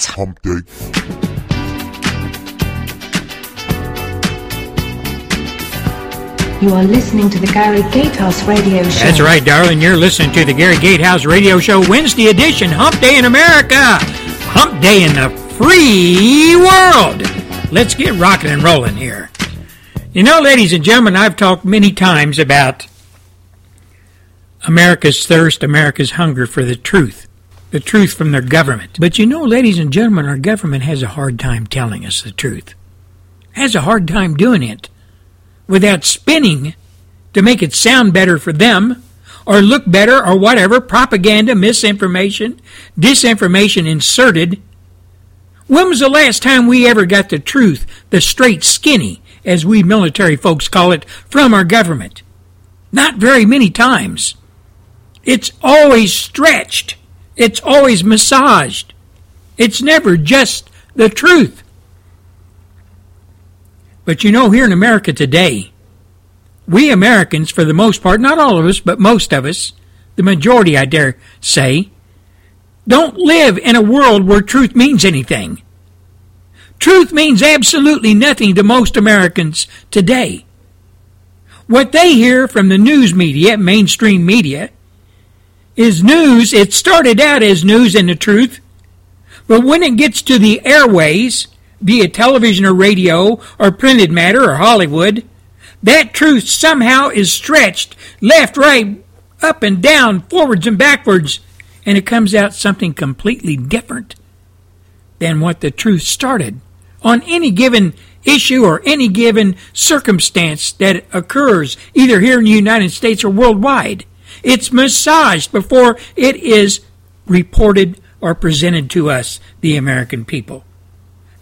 It's hump day. You are listening to the Gary Gatehouse Radio Show. That's right, darling. You're listening to the Gary Gatehouse Radio Show Wednesday edition, Hump Day in America. Hump Day in the free world. Let's get rocking and rolling here. You know, ladies and gentlemen, I've talked many times about America's thirst, America's hunger for the truth, the truth from their government. But you know, ladies and gentlemen, our government has a hard time telling us the truth, has a hard time doing it without spinning to make it sound better for them or look better or whatever, propaganda, misinformation, disinformation inserted. When was the last time we ever got the truth, the straight skinny, as we military folks call it, from our government? Not very many times. It's always stretched. It's always massaged. It's never just the truth. But you know, here in America today, we Americans, for the most part, not all of us, but most of us, the majority, I dare say, don't live in a world where truth means anything. Truth means absolutely nothing to most Americans today. What they hear from the news media, mainstream media, is news. It started out as news and the truth, but when it gets to the airways, be it television or radio or printed matter or Hollywood, that truth somehow is stretched left, right, up and down, forwards and backwards, and it comes out something completely different than what the truth started on any given issue or any given circumstance that occurs either here in the United States or worldwide. It's massaged before it is reported or presented to us, the American people.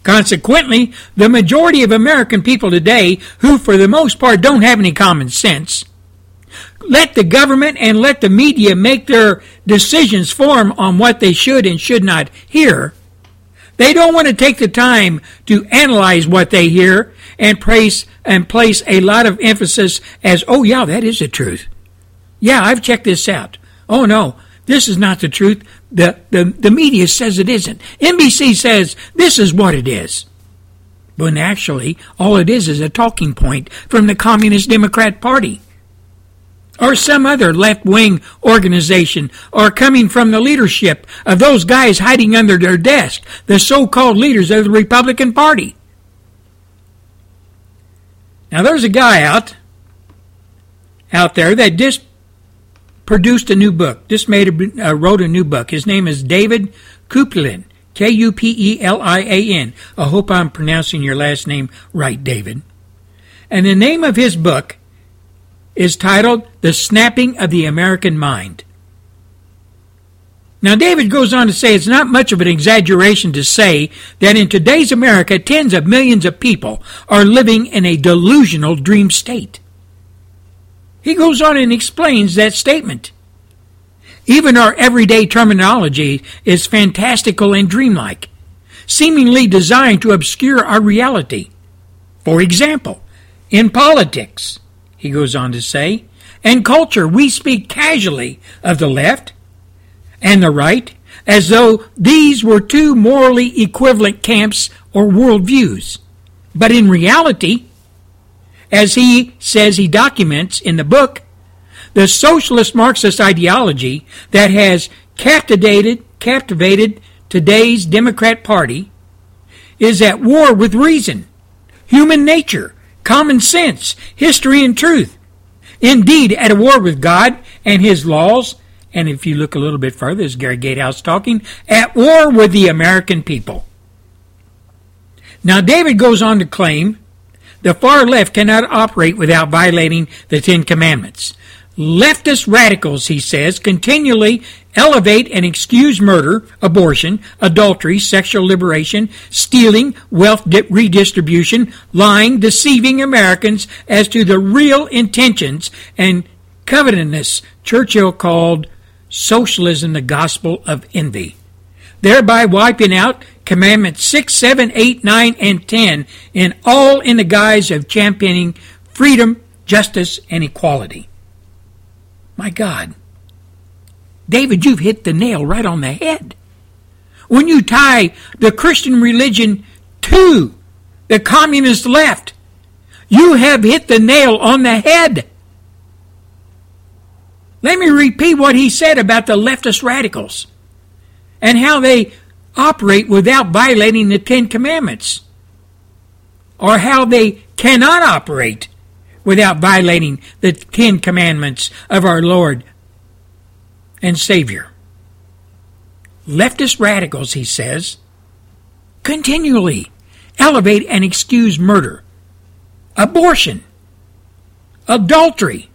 Consequently, the majority of American people today, who for the most part don't have any common sense, let the government and let the media make their decisions for them on what they should and should not hear. They don't want to take the time to analyze what they hear and place and place a lot of emphasis as, oh yeah, that is the truth. Yeah, I've checked this out. Oh no, this is not the truth. The, the, the media says it isn't. NBC says this is what it is. When actually, all it is is a talking point from the Communist Democrat Party or some other left wing organization or coming from the leadership of those guys hiding under their desk, the so called leaders of the Republican Party. Now, there's a guy out out there that just produced a new book. Just made a, uh, wrote a new book. His name is David Kupelian. K U P E L I A N. I hope I'm pronouncing your last name right, David. And the name of his book is titled The Snapping of the American Mind. Now, David goes on to say it's not much of an exaggeration to say that in today's America, tens of millions of people are living in a delusional dream state. He goes on and explains that statement. Even our everyday terminology is fantastical and dreamlike, seemingly designed to obscure our reality. For example, in politics, he goes on to say, and culture, we speak casually of the left and the right as though these were two morally equivalent camps or worldviews. But in reality, as he says he documents in the book, the socialist Marxist ideology that has captivated, captivated today's Democrat Party is at war with reason, human nature, common sense, history, and truth. Indeed, at a war with God and His laws, and if you look a little bit further, as Gary Gatehouse talking, at war with the American people. Now, David goes on to claim the far left cannot operate without violating the Ten Commandments. Leftist radicals, he says, continually elevate and excuse murder, abortion, adultery, sexual liberation, stealing, wealth redistribution, lying, deceiving Americans as to the real intentions and covetousness Churchill called socialism the gospel of envy, thereby wiping out Commandments 6, 7, 8, 9, and 10, and all in the guise of championing freedom, justice, and equality. My God. David, you've hit the nail right on the head. when you tie the Christian religion to the communist left, you have hit the nail on the head. Let me repeat what he said about the leftist radicals and how they operate without violating the Ten Commandments, or how they cannot operate without violating the Ten Commandments of our Lord and Savior. Leftist radicals, he says, continually elevate and excuse murder, abortion, adultery,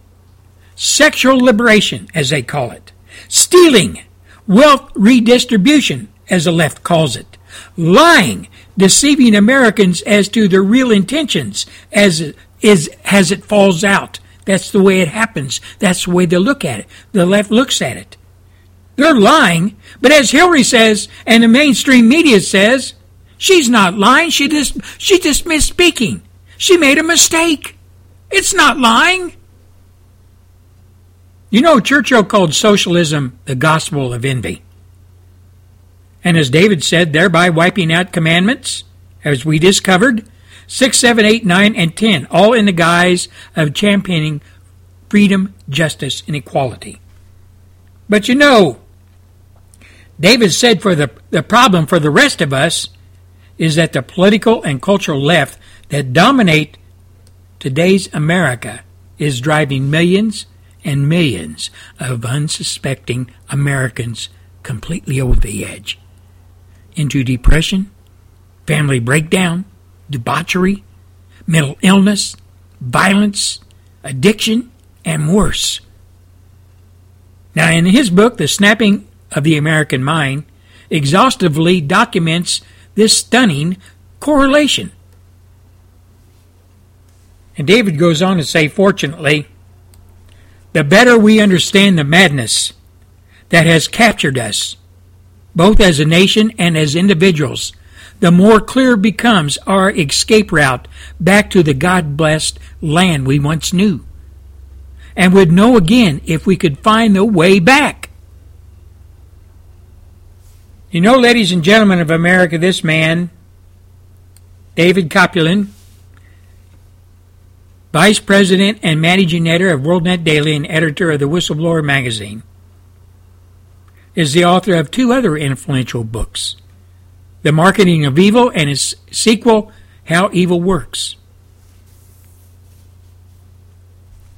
sexual liberation, as they call it, stealing, wealth redistribution, as the left calls it, lying, deceiving Americans as to their real intentions as is as it falls out. That's the way it happens. That's the way they look at it. The left looks at it. They're lying, but as Hillary says, and the mainstream media says, she's not lying. She just she just misspeaking. She made a mistake. It's not lying. You know, Churchill called socialism the gospel of envy. And as David said, thereby wiping out commandments, as we discovered, 6, 7, 8, 9, and 10, all in the guise of championing freedom, justice, and equality. But you know, David said for the, the problem for the rest of us is that the political and cultural left that dominate today's America is driving millions and millions of unsuspecting Americans completely over the edge into depression, family breakdown, debauchery, mental illness, violence, addiction, and worse. Now, in his book, The Snapping of the American Mind, exhaustively documents this stunning correlation. And David goes on to say, fortunately, the better we understand the madness that has captured us, both as a nation and as individuals, the more clear becomes our escape route back to the God blessed land we once knew, and would know again if we could find the way back. You know, ladies and gentlemen of America, this man, David Kopelman, Vice President and Managing Editor of WorldNet Daily and editor of the Whistleblower magazine, is the author of two other influential books The Marketing of Evil and its sequel, How Evil Works.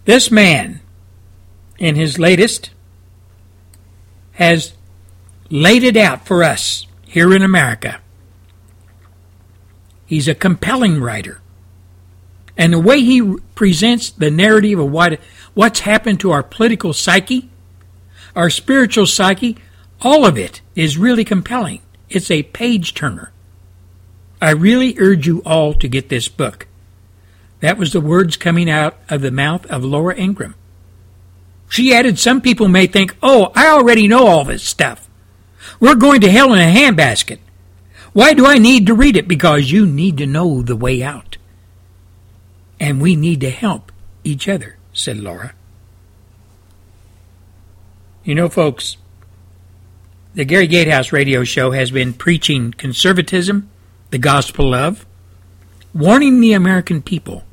This man, in his latest, has laid it out for us here in America. He's a compelling writer. And the way he presents the narrative of what, what's happened to our political psyche, our spiritual psyche, all of it is really compelling. It's a page turner. I really urge you all to get this book. That was the words coming out of the mouth of Laura Ingraham. She added, Some people may think, oh, I already know all this stuff. We're going to hell in a handbasket. Why do I need to read it? Because you need to know the way out. And we need to help each other, said Laura. You know, folks, the Gary Gatehouse radio show has been preaching conservatism, the gospel of, warning the American people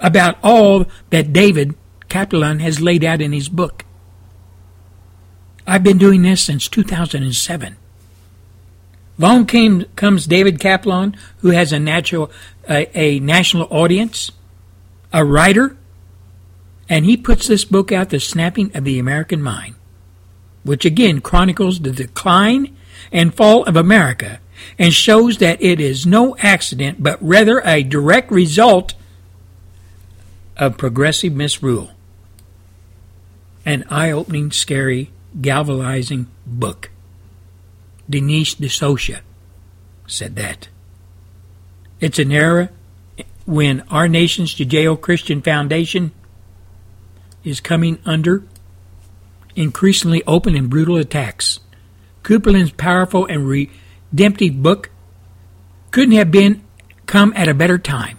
about all that David Kaplan has laid out in his book. I've been doing this since 2007. Along came, comes David Kaplan, who has a, natural, a, a national audience, a writer, and he puts this book out, The Snapping of the American Mind which again chronicles the decline and fall of America and shows that it is no accident but rather a direct result of progressive misrule. An eye opening, scary, galvanizing book. Dinesh D'Souza said that. It's an era when our nation's Judeo Christian foundation is coming under increasingly open and brutal attacks. Kopelman's powerful and redemptive book couldn't have been come at a better time.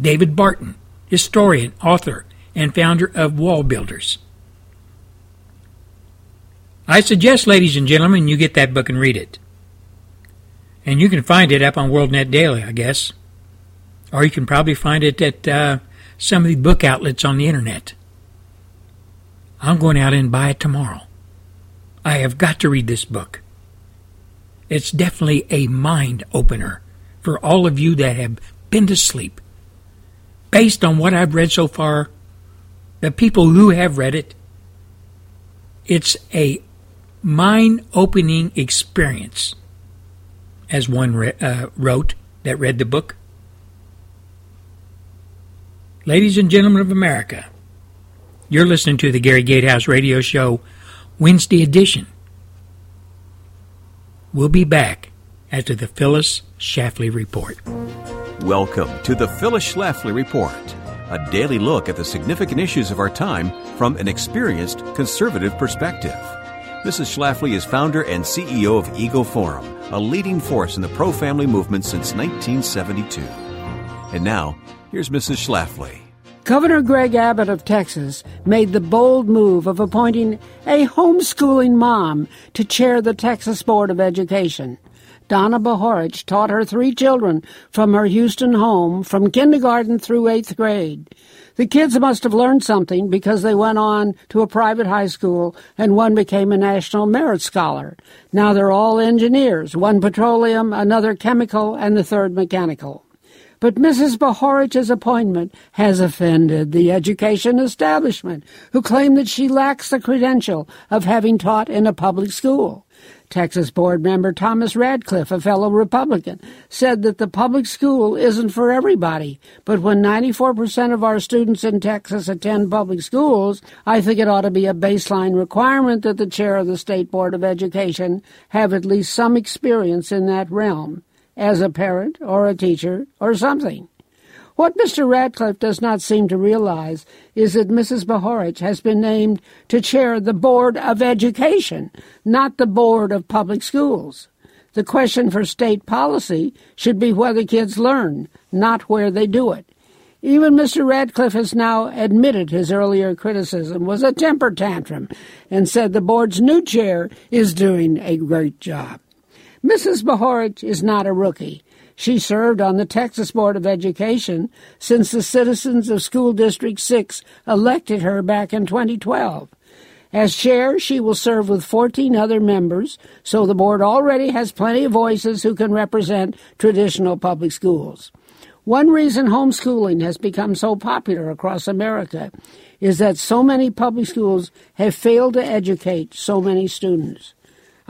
David Barton, historian, author, and founder of Wall Builders. I suggest, ladies and gentlemen, you get that book and read it. And you can find it up on WorldNet Daily, I guess. Or you can probably find it at uh, some of the book outlets on the internet. I'm going out and buy it tomorrow. I have got to read this book. It's definitely a mind opener for all of you that have been to sleep. Based on what I've read so far, the people who have read it, it's a mind opening experience, as one re- uh, wrote that read the book. Ladies and gentlemen of America, you're listening to the Gary Gatehouse Radio Show, Wednesday edition. We'll be back after the Phyllis Schlafly Report. Welcome to the Phyllis Schlafly Report, a daily look at the significant issues of our time from an experienced conservative perspective. Mrs. Schlafly is founder and CEO of Eagle Forum, a leading force in the pro family movement since 1972. And now, here's Mrs. Schlafly. Governor Greg Abbott of Texas made the bold move of appointing a homeschooling mom to chair the Texas Board of Education. Donna Bahorich taught her three children from her Houston home from kindergarten through eighth grade. The kids must have learned something because they went on to a private high school and one became a National Merit Scholar. Now they're all engineers, one petroleum, another chemical, and the third mechanical. But Mrs. Bahorich's appointment has offended the education establishment, who claim that she lacks the credential of having taught in a public school. Texas board member Thomas Ratliff, a fellow Republican, said that the public school isn't for everybody, but when 94% of our students in Texas attend public schools, I think it ought to be a baseline requirement that the chair of the State Board of Education have at least some experience in that realm as a parent or a teacher or something. What Mr. Ratliff does not seem to realize is that Mrs. Bahorich has been named to chair the Board of Education, not the Board of Public Schools. The question for state policy should be whether kids learn, not where they do it. Even Mr. Ratliff has now admitted his earlier criticism was a temper tantrum and said the board's new chair is doing a great job. Mrs. Bahorich is not a rookie. She served on the Texas Board of Education since the citizens of School District 6 elected her back in 2012. As chair, she will serve with 14 other members, so the board already has plenty of voices who can represent traditional public schools. One reason homeschooling has become so popular across America is that so many public schools have failed to educate so many students.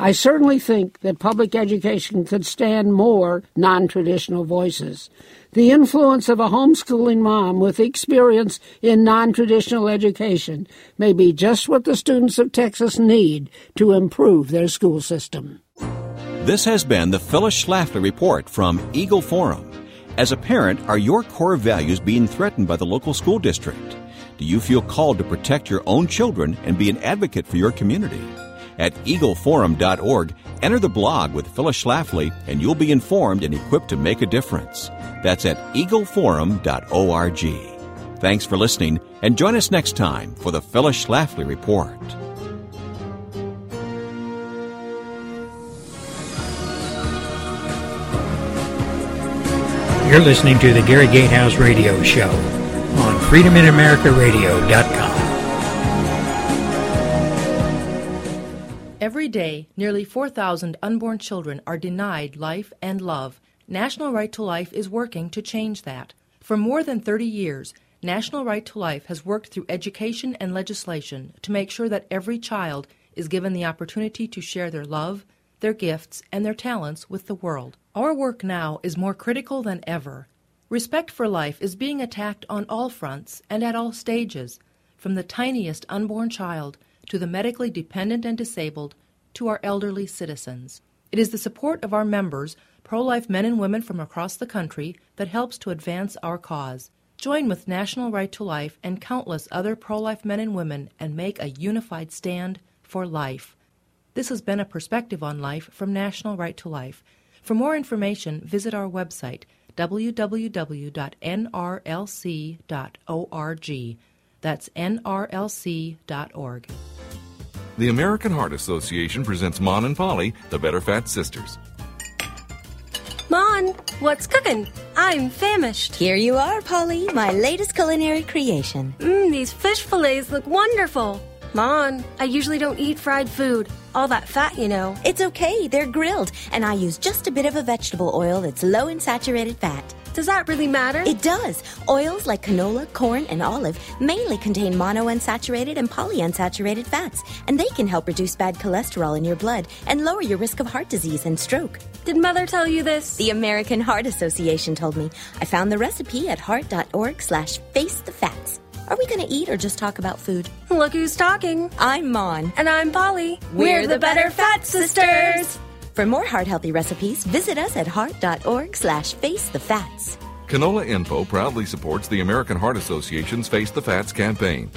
I certainly think that public education could stand more non traditional voices. The influence of a homeschooling mom with experience in non traditional education may be just what the students of Texas need to improve their school system. This has been the Phyllis Schlafly Report from Eagle Forum. As a parent, are your core values being threatened by the local school district? Do you feel called to protect your own children and be an advocate for your community? At eagleforum.org, enter the blog with Phyllis Schlafly and you'll be informed and equipped to make a difference. That's at eagleforum.org. Thanks for listening and join us next time for the Phyllis Schlafly Report. You're listening to the Gary Gatehouse Radio Show on FreedomInAmericaRadio.com. Every day, nearly 4,000 unborn children are denied life and love. National Right to Life is working to change that. For more than 30 years, National Right to Life has worked through education and legislation to make sure that every child is given the opportunity to share their love, their gifts, and their talents with the world. Our work now is more critical than ever. Respect for life is being attacked on all fronts and at all stages, from the tiniest unborn child to the medically dependent and disabled, to our elderly citizens. It is the support of our members, pro life men and women from across the country, that helps to advance our cause. Join with National Right to Life and countless other pro life men and women and make a unified stand for life. This has been a perspective on life from National Right to Life. For more information, visit our website www.nrlc.org. That's nrlc.org. The American Heart Association presents Mon and Polly, the Better Fat Sisters. Mon, what's cooking? I'm famished. Here you are, Polly, my latest culinary creation. Mmm, these fish fillets look wonderful. Mon, I usually don't eat fried food. All that fat, you know. It's okay, they're grilled, and I use just a bit of a vegetable oil that's low in saturated fat. Does that really matter? It does. Oils like canola, corn, and olive mainly contain monounsaturated and polyunsaturated fats, and they can help reduce bad cholesterol in your blood and lower your risk of heart disease and stroke. Did Mother tell you this? The American Heart Association told me. I found the recipe at heart.org slash face the fats. Are we going to eat or just talk about food? Look who's talking. I'm Mon. And I'm Polly. We're, the, Better Fat Sisters. For more heart healthy recipes, visit us at heart.org slash face the fats. Canola Info proudly supports the American Heart Association's Face the Fats campaign.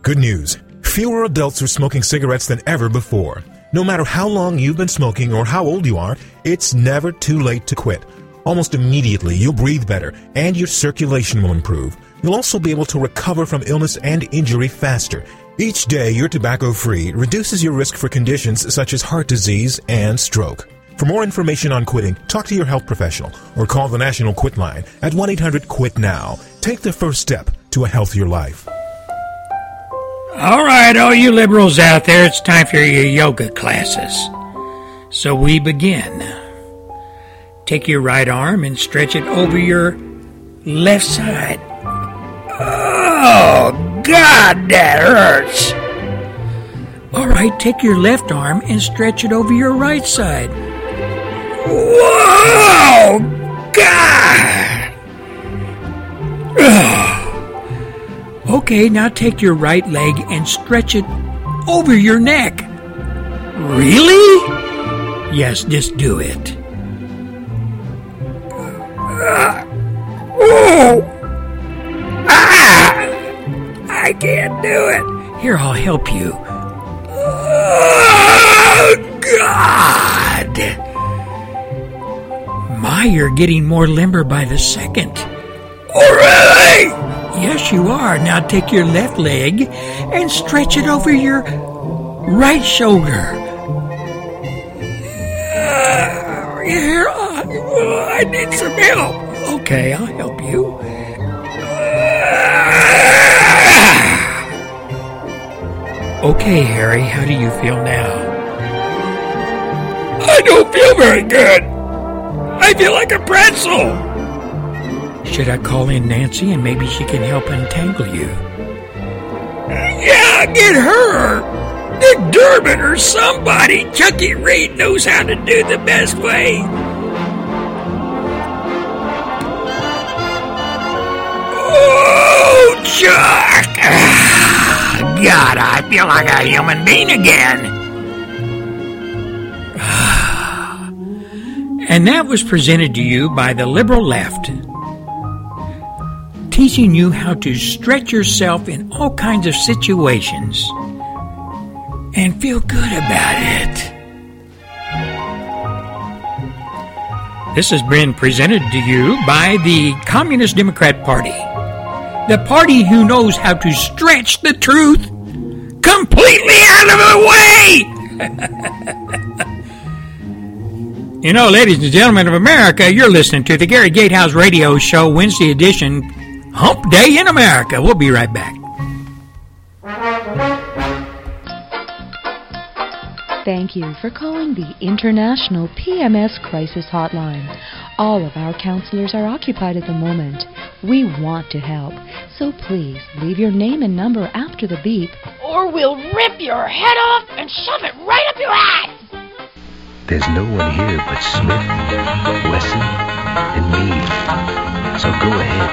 Good news. Fewer adults are smoking cigarettes than ever before. No matter how long you've been smoking or how old you are, it's never too late to quit. Almost immediately, you'll breathe better and your circulation will improve. You'll also be able to recover from illness and injury faster. Each day you're tobacco free reduces your risk for conditions such as heart disease and stroke. For more information on quitting, talk to your health professional or call the National Quit Line at 1 800 QUIT NOW. Take the first step to a healthier life. All right, all you liberals out there, it's time for your yoga classes. So we begin. Take your right arm and stretch it over your left side. Oh, God, that hurts. All right, take your left arm and stretch it over your right side. Whoa! God! okay, now take your right leg and stretch it over your neck. Really? Yes, just do it. Uh, whoa! I can't do it. Here, I'll help you. Oh, God! My, you're getting more limber by the second. Oh, really? Yes, you are. Now take your left leg and stretch it over your right shoulder. Here, uh, I need some help. Okay, I'll help you. Okay, Harry, how do you feel now? I don't feel very good. I feel like a pretzel. Should I call in Nancy and maybe she can help untangle you? Yeah, get her. Dick Durbin or somebody. Chucky Reed knows how to do the best way. Oh, Chuck! God, I feel like a human being again. and that was presented to you by the liberal left, teaching you how to stretch yourself in all kinds of situations and feel good about it. This has been presented to you by the Communist Democrat Party the party who knows how to stretch the truth completely out of the way. you know, ladies and gentlemen of America, you're listening to the Gary Gatehouse Radio Show, Wednesday edition, Hump Day in America. We'll be right back. Thank you for calling the International PMS Crisis Hotline. All of our counselors are occupied at the moment. We want to help, so please leave your name and number after the beep, or we'll rip your head off and shove it right up your ass! There's no one here but Smith, Wesson, and me. So go ahead,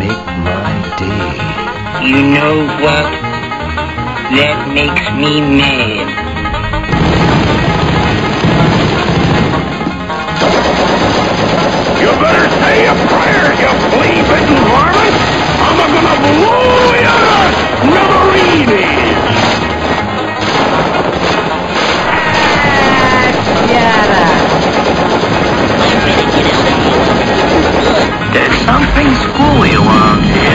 make my day. You know what? That makes me mad. You better say a prayer, you flea-bitten varmint! I'm gonna blow you smithereens! There's something screwy around here.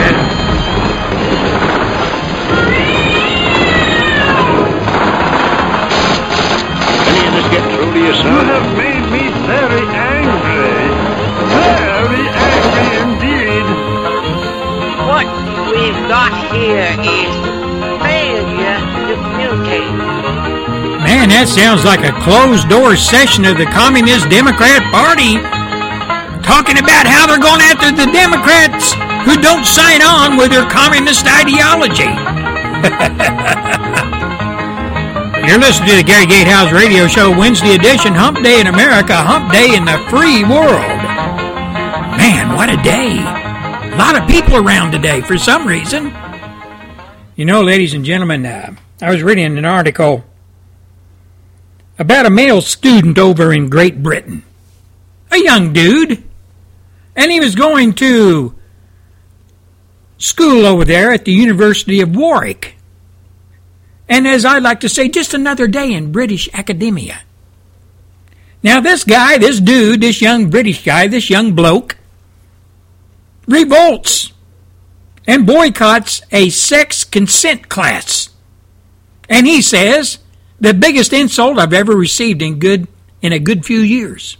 Man, that sounds like a closed door session of the Communist Democrat Party talking about how they're going after the Democrats who don't sign on with their communist ideology. You're listening to the Gary Gatehouse Radio Show, Wednesday edition, Hump Day in America, Hump Day in the free world. Man, what a day. A lot of people around today for some reason. You know, ladies and gentlemen, uh, I was reading an article about a male student over in Great Britain. A young dude. And he was going to school over there at the University of Warwick. And as I like to say, just another day in British academia. Now, this guy, this dude, this young British guy, this young bloke, revolts and boycotts a sex consent class. And he says, the biggest insult I've ever received in good in a good few years.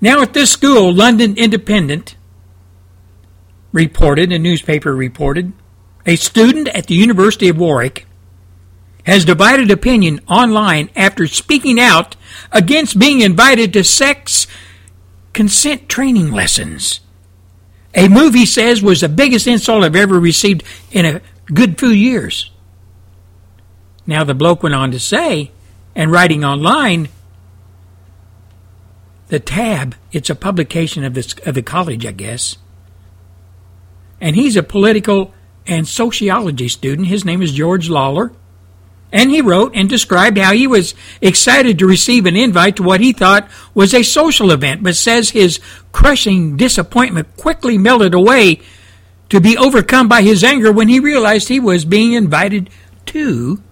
Now at this school, London Independent reported, a newspaper reported, a student at the University of Warwick, has divided opinion online after speaking out against being invited to sex consent training lessons. A move he says was the biggest insult I've ever received in a good few years. Now the bloke went on to say, and writing online, the tab, it's a publication of this of the college, I guess. And he's a political and sociology student. His name is George Lawlor. And he wrote and described how he was excited to receive an invite to what he thought was a social event, but says his crushing disappointment quickly melted away to be overcome by his anger when he realized he was being invited to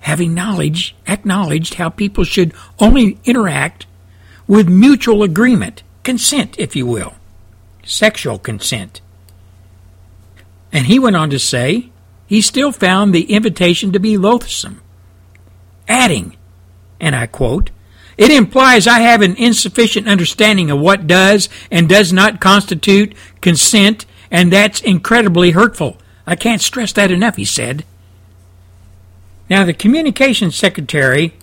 having knowledge acknowledged how people should only interact with mutual agreement, consent, if you will, sexual consent. And he went on to say he still found the invitation to be loathsome, adding, and I quote, it implies I have an insufficient understanding of what does and does not constitute consent, and that's incredibly hurtful. I can't stress that enough, he said. Now, the communications secretary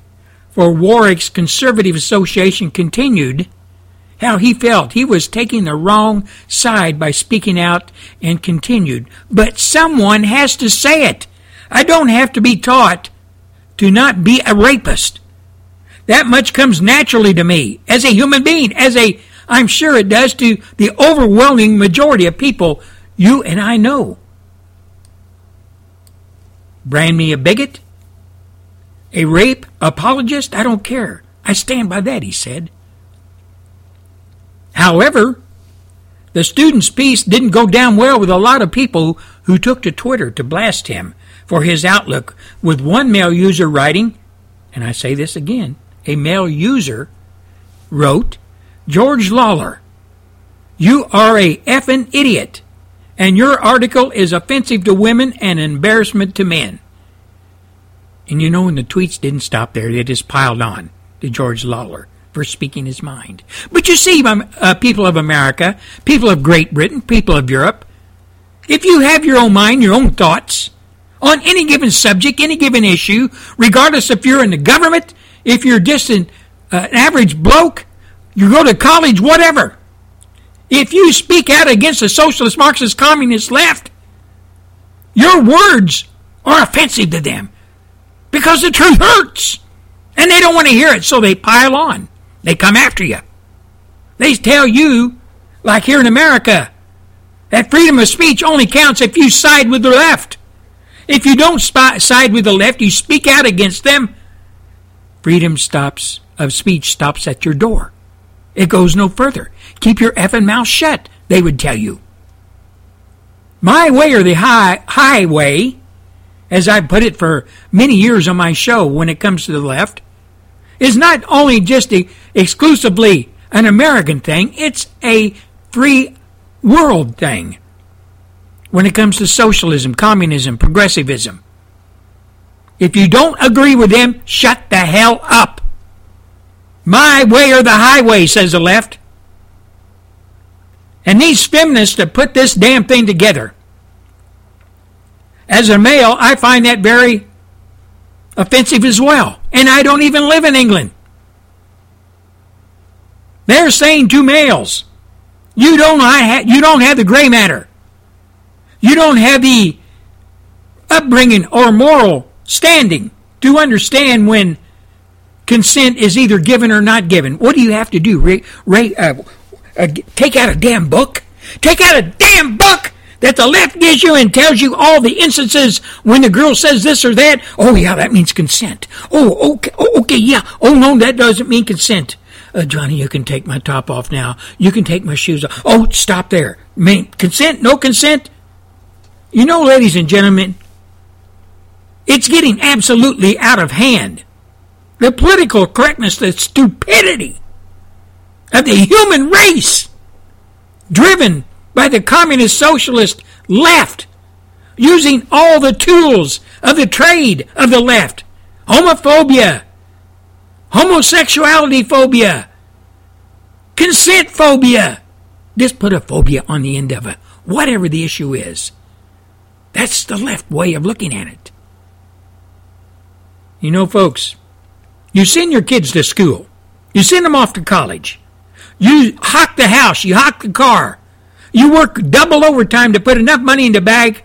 for Warwick's Conservative Association continued how he felt he was taking the wrong side by speaking out and continued. But someone has to say it. I don't have to be taught to not be a rapist. That much comes naturally to me as a human being, as a, I'm sure it does to the overwhelming majority of people you and I know. Brand me a bigot? A rape apologist? I don't care. I stand by that, he said. However, the student's piece didn't go down well with a lot of people who took to Twitter to blast him for his outlook, with one male user writing, and I say this again, a male user wrote, George Lawlor, you are a effing idiot, and your article is offensive to women and embarrassment to men. And you know, when the tweets didn't stop there, they just piled on to George Lawlor for speaking his mind. But you see, uh, people of America, people of Great Britain, people of Europe, if you have your own mind, your own thoughts on any given subject, any given issue, regardless if you're in the government, if you're just an, uh, an average bloke, you go to college, whatever. If you speak out against the socialist, Marxist, communist left, your words are offensive to them because the truth hurts. And they don't want to hear it, so they pile on. They come after you. They tell you, like here in America, that freedom of speech only counts if you side with the left. If you don't sp- side with the left, you speak out against them, freedom stops of speech stops at your door. It goes no further. Keep your effing mouth shut, they would tell you. My way or the high highway, as I put it for many years on my show when it comes to the left, is not only just a, exclusively an American thing, it's a free world thing when it comes to socialism, communism, progressivism. If you don't agree with them, shut the hell up. My way or the highway, says the left. And these feminists that put this damn thing together, as a male, I find that very offensive as well. And I don't even live in England. They're saying to males, you don't, ha- you don't have the gray matter. You don't have the upbringing or moral standing to understand when consent is either given or not given. What do you have to do? Uh, uh, take out a damn book? Take out a damn book that the left gives you and tells you all the instances when the girl says this or that. Oh, yeah, that means consent. Oh, okay, oh, okay, yeah. Oh, no, that doesn't mean consent. Uh, Johnny, you can take my top off now. You can take my shoes off. Oh, stop there. Mean consent? No consent? You know, ladies and gentlemen, it's getting absolutely out of hand. The political correctness, the stupidity of the human race, driven by the communist socialist left, using all the tools of the trade of the left homophobia, homosexuality phobia, consent phobia. Just put a phobia on the end of it, whatever the issue is. That's the left way of looking at it. You know, folks, you send your kids to school, you send them off to college, you hock the house, you hock the car, you work double overtime to put enough money in the bag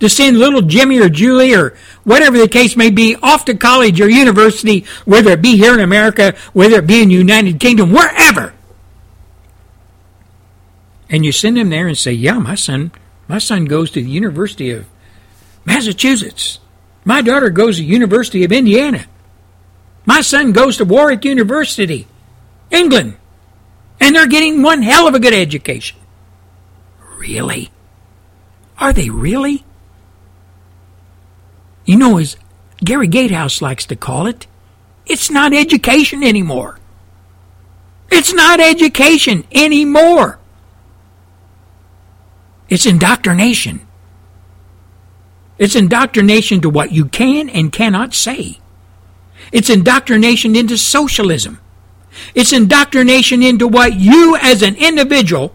to send little Jimmy or Julie or whatever the case may be off to college or university, whether it be here in America, whether it be in the United Kingdom, wherever. And you send them there and say, "Yeah, my son, my son goes to the University of Massachusetts. My daughter goes to the University of Indiana. My son goes to Warwick University, England, and they're getting one hell of a good education." Really? Are they really? You know, as Gary Gatehouse likes to call it, it's not education anymore. It's not education anymore. It's indoctrination. It's indoctrination to what you can and cannot say. It's indoctrination into socialism. It's indoctrination into what you as an individual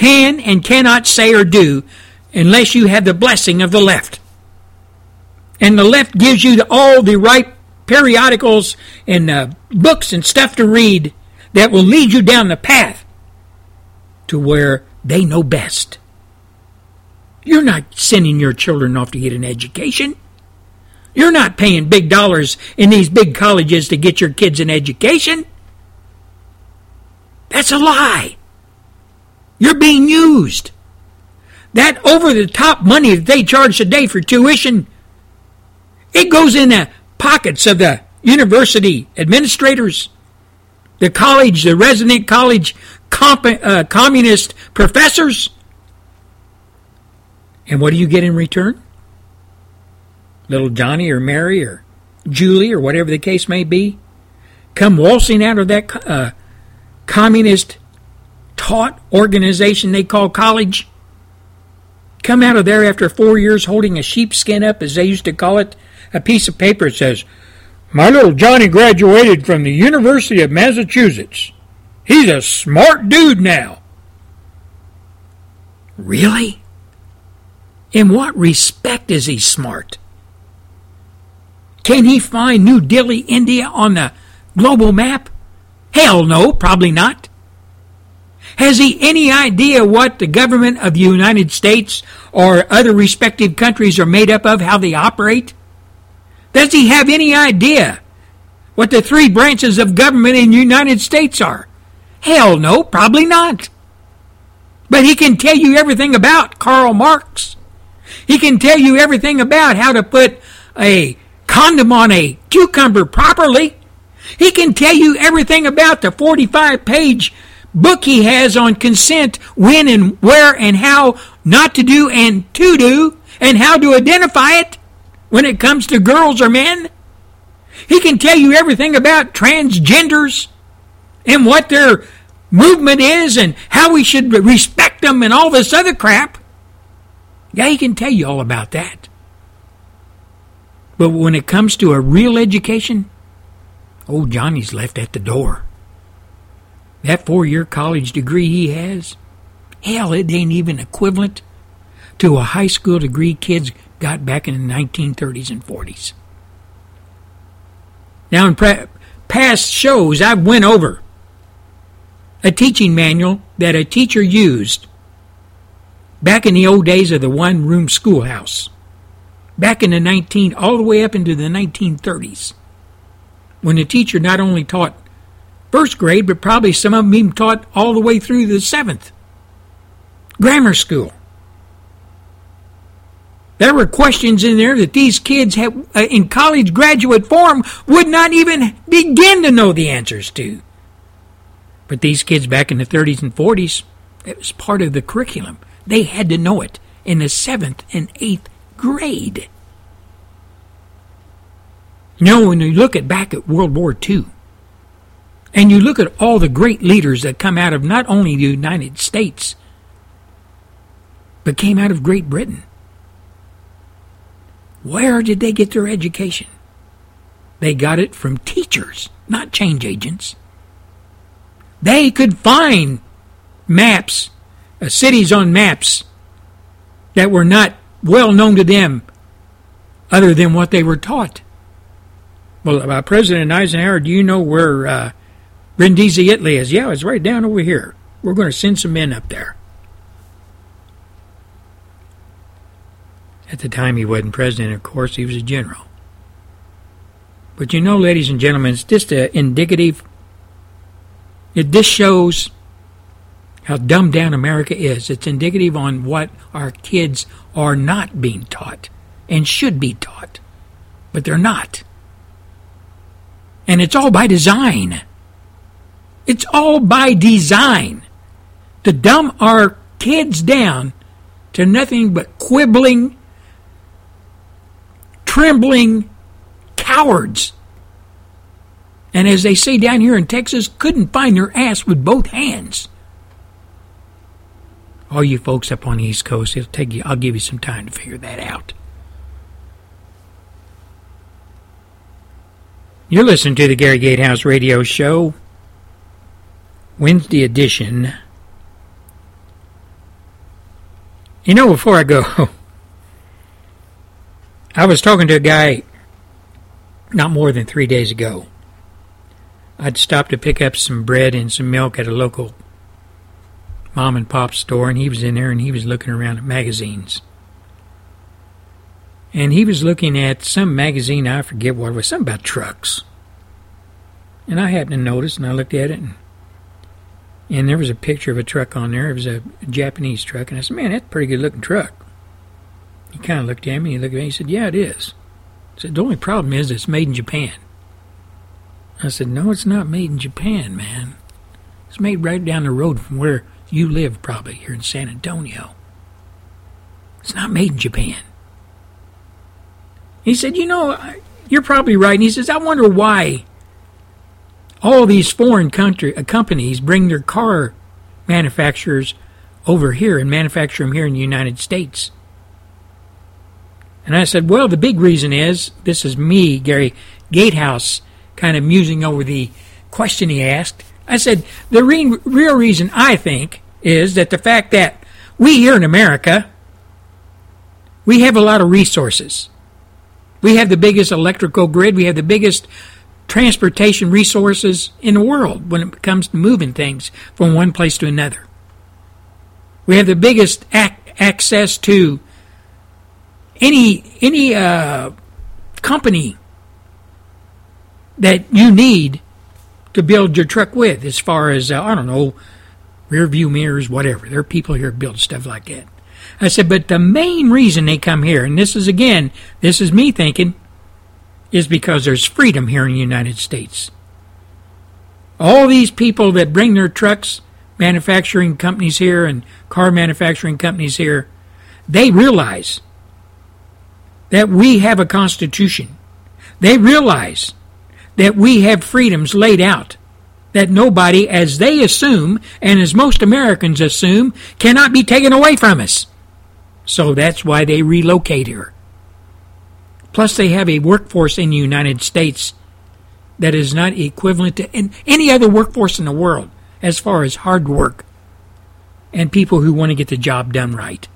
can and cannot say or do unless you have the blessing of the left. And the left gives you all the right periodicals and uh, books and stuff to read that will lead you down the path to where they know best. You're not sending your children off to get an education. You're not paying big dollars in these big colleges to get your kids an education. That's a lie. You're being used. That over the top money that they charge today for tuition, it goes in the pockets of the university administrators, the college, the resident college comp- uh, communist professors. And what do you get in return? Little Johnny or Mary or Julie or whatever the case may be come waltzing out of that uh, communist taught organization they call college come out of there after four years holding a sheepskin up, as they used to call it, a piece of paper that says, My little Johnny graduated from the University of Massachusetts. He's a smart dude now. Really? In what respect is he smart? Can he find New Delhi, India on the global map? Hell no, probably not. Has he any idea what the government of the United States or other respective countries are made up of, how they operate? Does he have any idea what the three branches of government in the United States are? Hell no, probably not. But he can tell you everything about Karl Marx. He can tell you everything about how to put a condom on a cucumber properly. He can tell you everything about the 45 page book he has on consent, when and where and how not to do and to do, and how to identify it when it comes to girls or men. He can tell you everything about transgenders and what their movement is and how we should respect them and all this other crap. Yeah, he can tell you all about that. But when it comes to a real education, old Johnny's left at the door. That four year college degree he has, hell, it ain't even equivalent to a high school degree kids got back in the 1930s and 40s. Now, in pre- past shows, I've went over a teaching manual that a teacher used back in the old days of the one-room schoolhouse, back in the 19, all the way up into the 1930s, when the teacher not only taught first grade, but probably some of them even taught all the way through the seventh. Grammar school. There were questions in there that these kids have, uh, in college graduate form would not even begin to know the answers to. But these kids back in the 30s and 40s, it was part of the curriculum. They had to know it in the seventh and eighth grade. You know, when you look at back at World War II, and you look at all the great leaders that come out of not only the United States, but came out of Great Britain. Where did they get their education? They got it from teachers, not change agents. They could find maps, uh, cities on maps that were not well known to them other than what they were taught. Well, uh, President Eisenhower, do you know where uh, Brindisi, Italy is? Yeah, it's right down over here. We're going to send some men up there. At the time, he wasn't president, of course, he was a general. But you know, ladies and gentlemen, it's just a indicative. It this shows how dumbed down America is. It's indicative on what our kids are not being taught and should be taught, but they're not. And it's all by design. It's all by design to dumb our kids down to nothing but quibbling trembling cowards. And as they say down here in Texas, couldn't find their ass with both hands. All you folks up on the East Coast, it'll take you I'll give you some time to figure that out. You're listening to the Gary Gatehouse Radio Show, Wednesday edition. You know, before I go, I was talking to a guy not more than three days ago. I'd stopped to pick up some bread and some milk at a local mom and pop store, and he was in there and he was looking around at magazines. And he was looking at some magazine, I forget what it was, something about trucks. And I happened to notice, and I looked at it, and, and there was a picture of a truck on there. It was a, Japanese truck, and I said, "Man, that's a pretty good looking truck." He kind of looked at me. He looked at me. He said, "Yeah, it is." I said, "The only problem is it's made in Japan." I said, "No, it's not made in Japan, man. It's made right down the road from where you live, probably here in San Antonio. It's not made in Japan." He said, "You know, you're probably right." And he says, "I wonder why." All these foreign country uh, companies bring their car manufacturers over here and manufacture them here in the United States. And I said, well, the big reason is this is me, Gary Gatehouse, kind of musing over the question he asked. I said, the re- real reason I think is that the fact that we here in America, we have a lot of resources. We have the biggest electrical grid, we have the biggest transportation resources in the world when it comes to moving things from one place to another. We have the biggest ac- access to any any uh, company that you need to build your truck with, as far as uh, I don't know, rear view mirrors, whatever. There are people here build stuff like that. I said, but the main reason they come here, and this is again, this is me thinking, is because there's freedom here in the United States. All these people that bring their trucks, manufacturing companies here and car manufacturing companies here, they realize that we have a constitution. They realize that we have freedoms laid out that nobody, as they assume, and as most Americans assume, cannot be taken away from us. So that's why they relocate here. Plus, they have a workforce in the United States that is not equivalent to any other workforce in the world as far as hard work and people who want to get the job done right.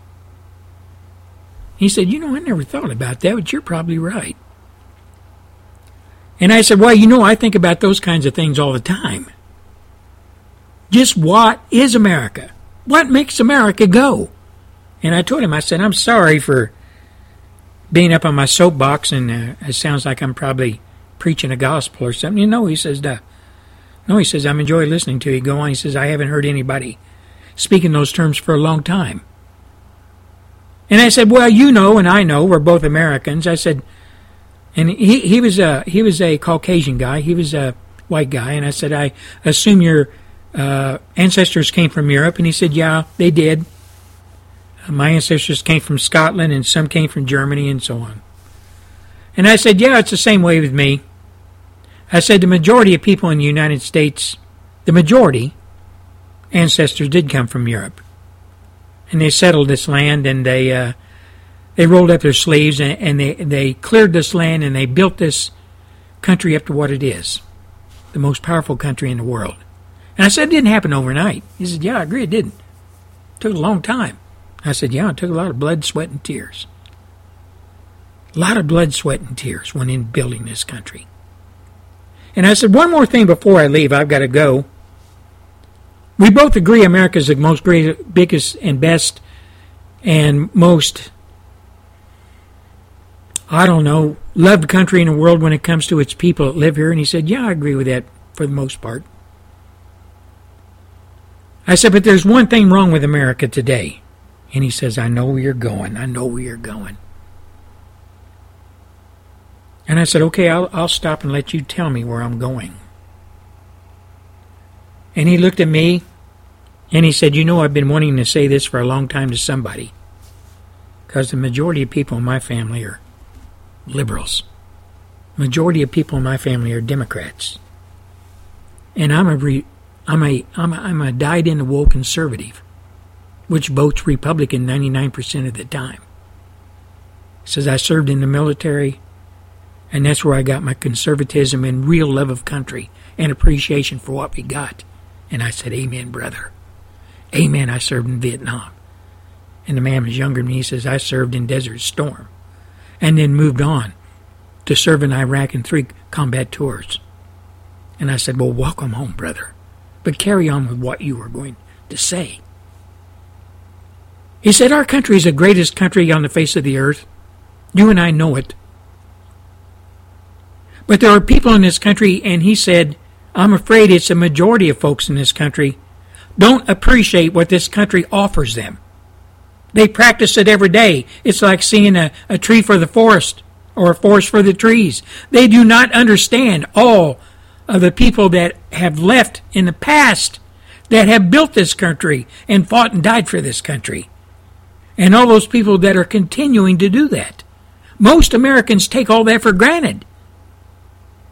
He said, You know, I never thought about that, but you're probably right. And I said, Well, you know, I think about those kinds of things all the time. Just what is America? What makes America go? And I told him, I said, I'm sorry for being up on my soapbox, and uh, it sounds like I'm probably preaching a gospel or something. You know, he says, Duh. No, he says, I'm enjoying listening to you. Go on. He says, I haven't heard anybody speak in those terms for a long time. And I said, well, you know, and I know, we're both Americans. I said, and he, he was a he was a Caucasian guy. He was a white guy, and I said, I assume your uh, ancestors came from Europe, and he said, yeah, they did. My ancestors came from Scotland, and some came from Germany, and so on. And I said, yeah, it's the same way with me. I said the majority of people in the United States, the majority, ancestors did come from Europe, and they settled this land, and they uh, they rolled up their sleeves, and, and they they cleared this land, and they built this country up to what it is, the most powerful country in the world. And I said it didn't happen overnight. He said, "Yeah, I agree, it didn't. It took a long time." I said, "Yeah, it took a lot of blood, sweat, and tears." A lot of blood, sweat, and tears went in building this country. And I said, one more thing before I leave. I've got to go. We both agree America's the most great, biggest, and best, and most, I don't know, loved country in the world when it comes to its people that live here. And he said, Yeah, I agree with that for the most part. I said, But there's one thing wrong with America today. And he says, I know where you're going. I know where you're going. And I said, Okay, I'll, I'll stop and let you tell me where I'm going. And he looked at me and he said, You know, I've been wanting to say this for a long time to somebody. Because the majority of people in my family are liberals. Majority of people in my family are Democrats. And I'm a re, I'm a I'm a, I'm a dyed in the wool conservative, which votes Republican 99% of the time. He says I served in the military, and that's where I got my conservatism and real love of country and appreciation for what we got. And I said, Amen, brother. Amen. I served in Vietnam. And the man was younger than me. He says, I served in Desert Storm. And then moved on to serve in Iraq in three combat tours. And I said, Well, welcome home, brother. But carry on with what you were going to say. He said, Our country is the greatest country on the face of the earth. You and I know it. But there are people in this country, and he said, I'm afraid it's a majority of folks in this country don't appreciate what this country offers them. They practice it every day. It's like seeing a, a tree for the forest or a forest for the trees. They do not understand all of the people that have left in the past that have built this country and fought and died for this country. And all those people that are continuing to do that. Most Americans take all that for granted.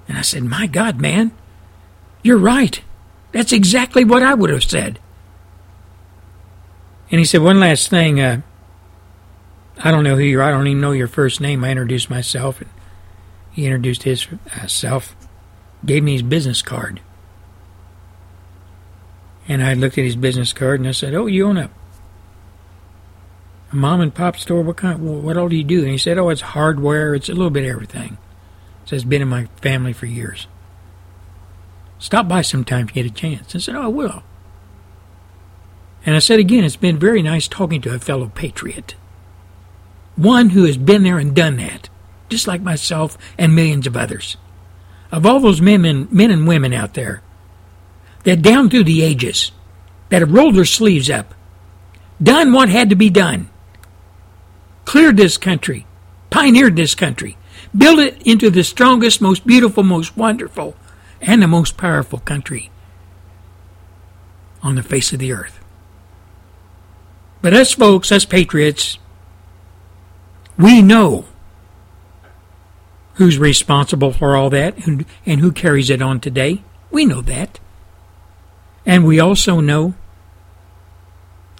And I said, My God, man, you're right. That's exactly what I would have said. And he said, One last thing. Uh, I don't know who you are. I don't even know your first name. I introduced myself, and he introduced his uh, self, gave me his business card. And I looked at his business card and I said, Oh, you own a, a mom and pop store? What kind? What all do you do? And he said, Oh, it's hardware. It's a little bit of everything. So it's been in my family for years. Stop by sometime if you get a chance. I said, Oh, I will. And I said again, it's been very nice talking to a fellow patriot. One who has been there and done that, just like myself and millions of others. Of all those men and, men and women out there that down through the ages, that have rolled their sleeves up, done what had to be done, cleared this country, pioneered this country, built it into the strongest, most beautiful, most wonderful, and the most powerful country on the face of the earth. But us folks, us patriots, we know who's responsible for all that and who carries it on today. We know that. And we also know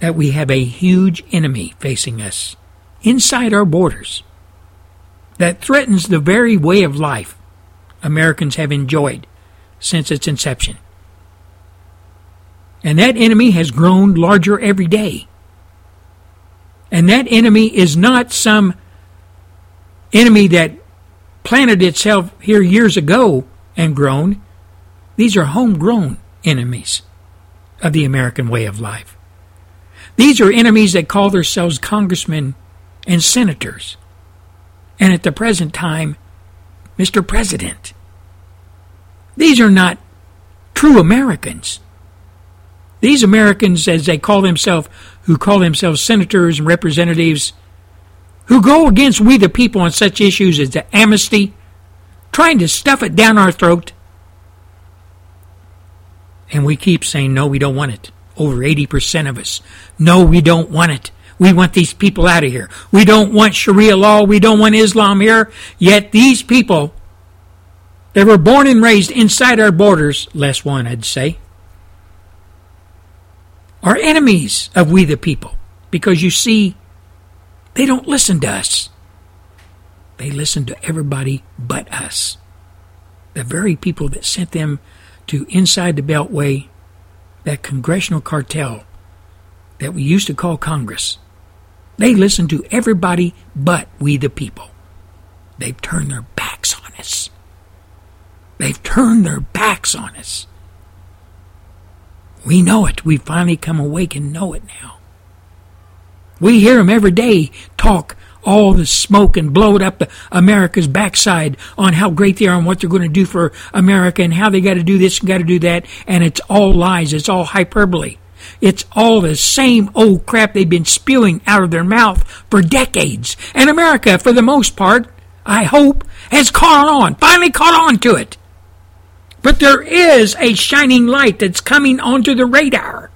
that we have a huge enemy facing us inside our borders that threatens the very way of life Americans have enjoyed since its inception. And that enemy has grown larger every day. And that enemy is not some enemy that planted itself here years ago and grown. These are homegrown enemies of the American way of life. These are enemies that call themselves congressmen and senators. And at the present time, Mr. President. These are not true Americans. These Americans, as they call themselves, who call themselves senators and representatives, who go against we the people on such issues as the amnesty, trying to stuff it down our throat. And we keep saying, no, we don't want it. Over 80% of us. No, we don't want it. We want these people out of here. We don't want Sharia law. We don't want Islam here. Yet these people that were born and raised inside our borders, less one, I'd say, are enemies of we the people. Because you see, they don't listen to us. They listen to everybody but us. The very people that sent them to inside the Beltway, that congressional cartel that we used to call Congress. They listen to everybody but we the people. They've turned their backs on us. They've turned their backs on us. We know it. We finally come awake and know it now. We hear them every day talk all the smoke and blow it up the America's backside on how great they are and what they're going to do for America and how they got to do this and got to do that. And it's all lies. It's all hyperbole. It's all the same old crap they've been spewing out of their mouth for decades. And America, for the most part, I hope, has caught on, finally caught on to it. But there is a shining light that's coming onto the radar.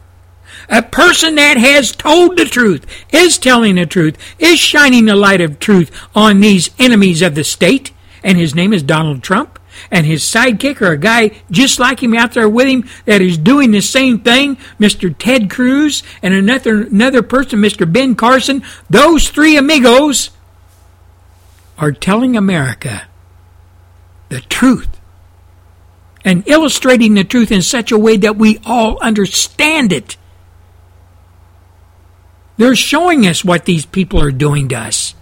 A person that has told the truth, is telling the truth, is shining the light of truth on these enemies of the state, and his name is Donald Trump and his sidekick or a guy just like him out there with him that is doing the same thing, Mr. Ted Cruz and another another person, Mr. Ben Carson, those three amigos are telling America the truth and illustrating the truth in such a way that we all understand it. They're showing us what these people are doing to us.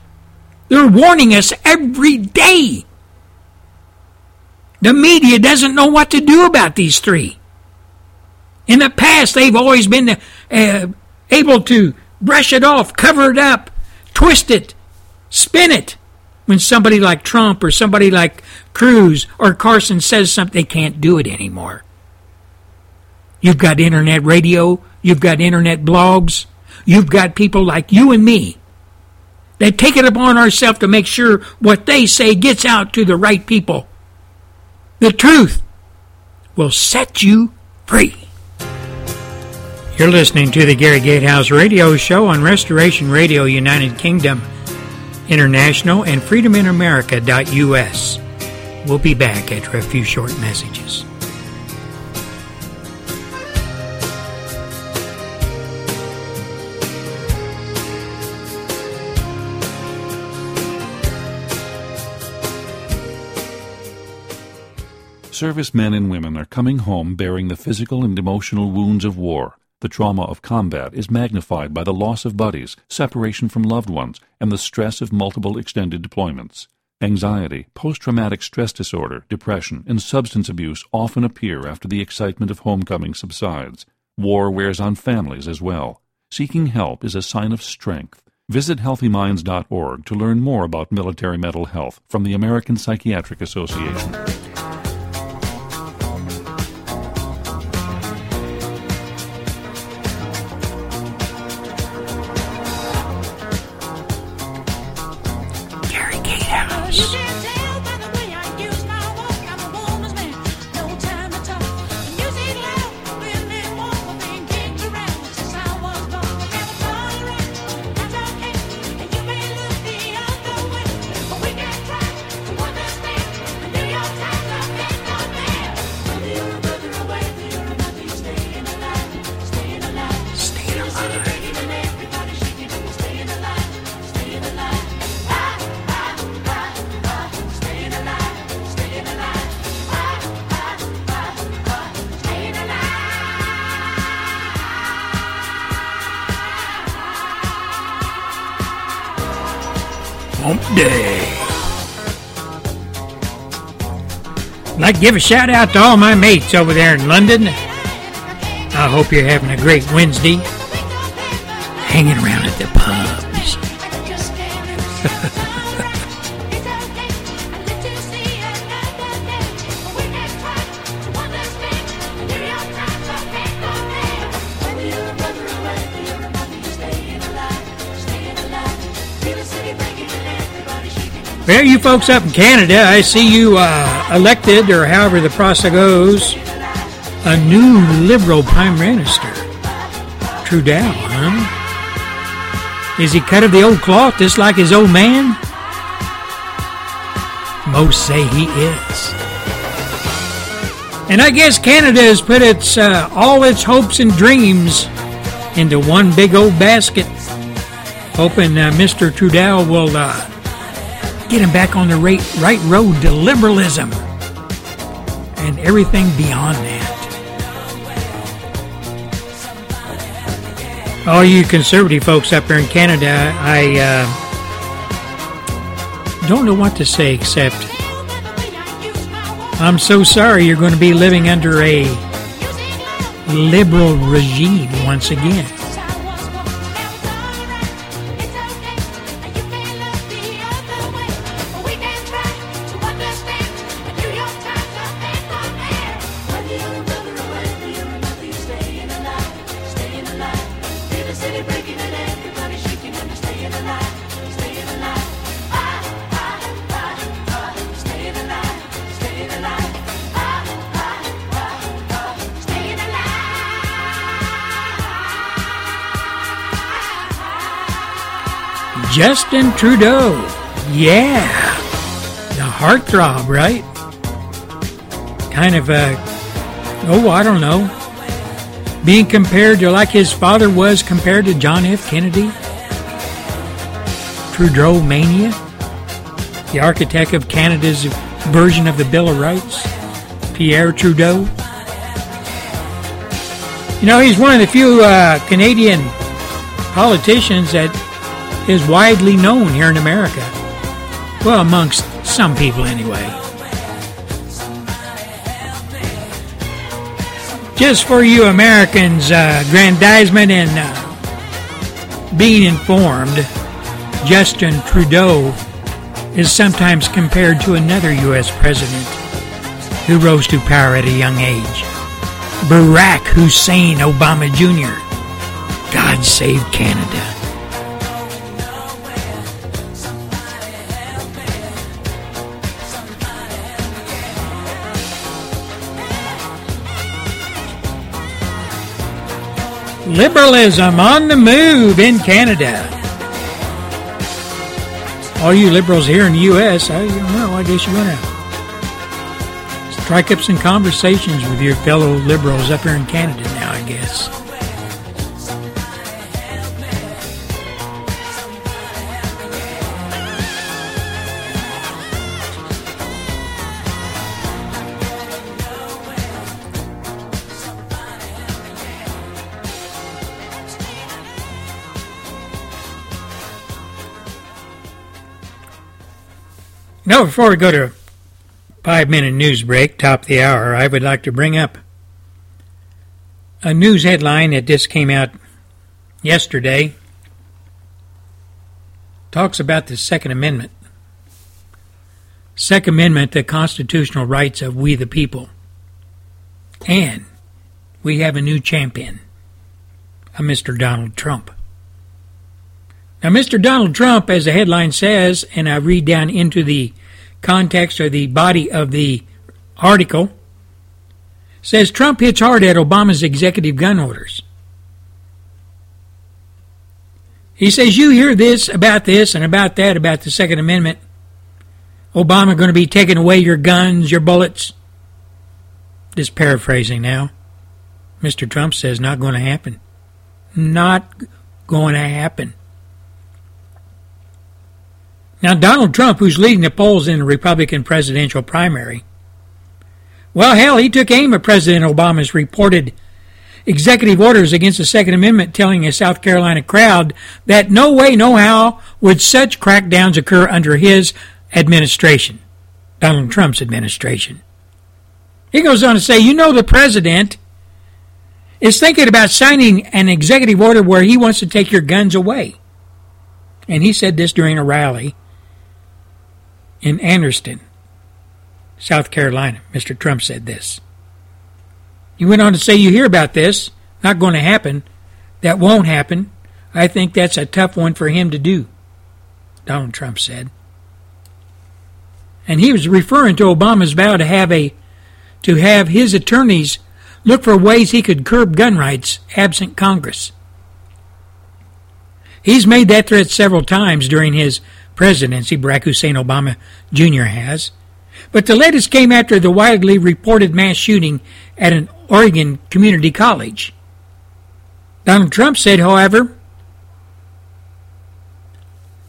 They're warning us every day. The media doesn't know what to do about these three. In the past, they've always been uh, able to brush it off, cover it up, twist it, spin it. When somebody like Trump or somebody like Cruz or Carson says something, they can't do it anymore. You've got internet radio, you've got internet blogs, you've got people like you and me that take it upon ourselves to make sure what they say gets out to the right people. The truth will set you free. You're listening to the Gary Gatehouse Radio Show on Restoration Radio United Kingdom International and freedominamerica.us. We'll be back after a few short messages. Servicemen and women are coming home bearing the physical and emotional wounds of war. The trauma of combat is magnified by the loss of buddies, separation from loved ones, and the stress of multiple extended deployments. Anxiety, post traumatic stress disorder, depression, and substance abuse often appear after the excitement of homecoming subsides. War wears on families as well. Seeking help is a sign of strength. Visit healthyminds.org to learn more about military mental health from the American Psychiatric Association. Give a shout out to all my mates over there in London. I hope you're having a great Wednesday. Hanging around at the pubs. Well, you folks up in Canada, I see you uh, elected, or however the process goes, a new Liberal Prime Minister. Trudeau, huh? Is he cut of the old cloth just like his old man? Most say he is. And I guess Canada has put its uh, all its hopes and dreams into one big old basket, hoping uh, Mr. Trudeau will uh, get him back on the right, right road to liberalism and everything beyond that. All you conservative folks up there in Canada, I uh, don't know what to say except I'm so sorry you're going to be living under a liberal regime once again. Justin Trudeau. Yeah. The heartthrob, right? Kind of a, oh, I don't know. Being compared to like his father was compared to John F. Kennedy. Trudeau mania. The architect of Canada's version of the Bill of Rights. Pierre Trudeau. You know, he's one of the few uh, Canadian politicians that is widely known here in America. Well, amongst some people anyway. Just for you Americans, uh, grandizement and uh, being informed, Justin Trudeau is sometimes compared to another U.S. president who rose to power at a young age. Barack Hussein Obama Jr. God save Canada. Liberalism on the move in Canada. All you liberals here in the U.S., I don't know, I guess you're going to strike up some conversations with your fellow liberals up here in Canada now, I guess. Now, before we go to five minute news break, top the hour, I would like to bring up a news headline that just came out yesterday. Talks about the Second Amendment. Second Amendment, the constitutional rights of we the people. And we have a new champion, a Mr. Donald Trump. Now, Mr. Donald Trump, as the headline says, and I read down into the context or the body of the article, says Trump hits hard at Obama's executive gun orders. He says, You hear this about this and about that, about the Second Amendment. Obama going to be taking away your guns, your bullets. Just paraphrasing now. Mr. Trump says, Not going to happen. Not going to happen. Now, Donald Trump, who's leading the polls in the Republican presidential primary, well, hell, he took aim at President Obama's reported executive orders against the Second Amendment telling a South Carolina crowd that no way, no how would such crackdowns occur under his administration, Donald Trump's administration. He goes on to say, you know, the president is thinking about signing an executive order where he wants to take your guns away. And he said this during a rally in Anderson, South Carolina. Mr. Trump said this. He went on to say, You hear about this. Not going to happen. That won't happen. I think that's a tough one for him to do, Donald Trump said. And he was referring to Obama's vow to have a to have his attorneys look for ways he could curb gun rights absent Congress. He's made that threat several times during his presidency, Barack Hussein Obama Jr. has. But the latest came after the widely reported mass shooting at an Oregon community college. Donald Trump said, however,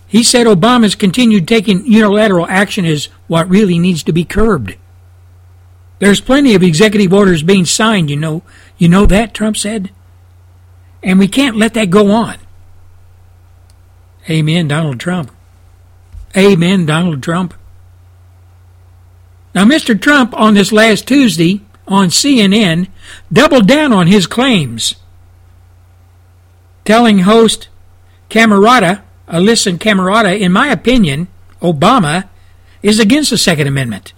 he said Obama's continued taking unilateral action is what really needs to be curbed. There's plenty of executive orders being signed, you know. You know that, Trump said. And we can't let that go on. Amen, Donald Trump. Amen, Donald Trump. Now, Mr. Trump on this last Tuesday on CNN doubled down on his claims, telling host Camerota, Alisyn Camerota, in my opinion, Obama is against the Second Amendment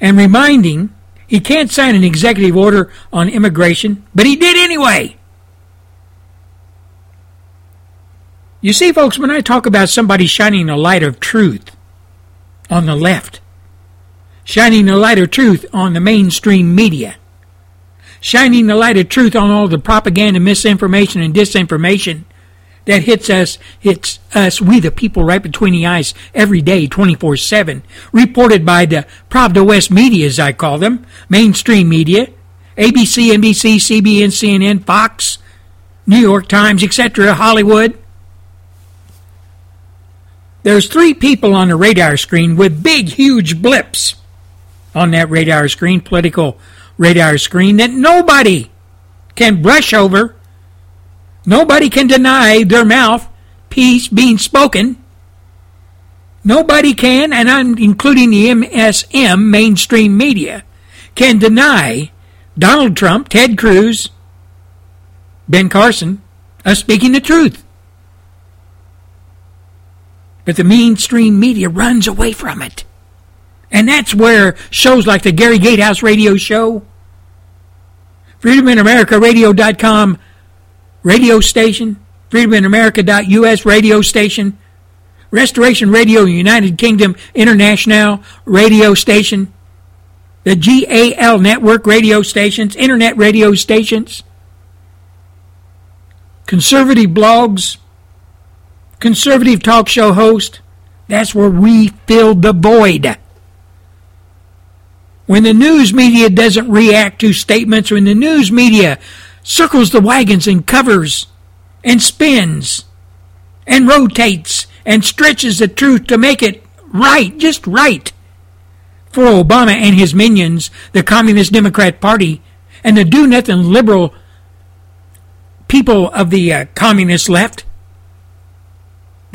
and reminding he can't sign an executive order on immigration, but he did anyway. You see, folks, when I talk about somebody shining a light of truth on the left, shining the light of truth on the mainstream media, shining the light of truth on all the propaganda, misinformation, and disinformation that hits us, hits us, we the people, right between the eyes every day, 24 7. Reported by the Pravda West media, as I call them, mainstream media, ABC, NBC, CBN, CNN, Fox, New York Times, etc., Hollywood. There's three people on the radar screen with big, huge blips on that radar screen, political radar screen, that nobody can brush over Nobody can deny their mouth peace being spoken. Nobody can, and I'm including the MSM mainstream media, can deny Donald Trump, Ted Cruz, Ben Carson of speaking the truth. But the mainstream media runs away from it. And that's where shows like the Gary Gatehouse radio show, FreedomInAmericaRadio.com radio station, freedominamerica.us radio station, Restoration Radio United Kingdom International radio station, the GAL network radio stations, internet radio stations, conservative blogs, conservative talk show host. That's where we fill the void. When the news media doesn't react to statements, when the news media circles the wagons and covers and spins and rotates and stretches the truth to make it right, just right. For Obama and his minions, the Communist Democrat Party, and the do nothing liberal people of the uh, communist left.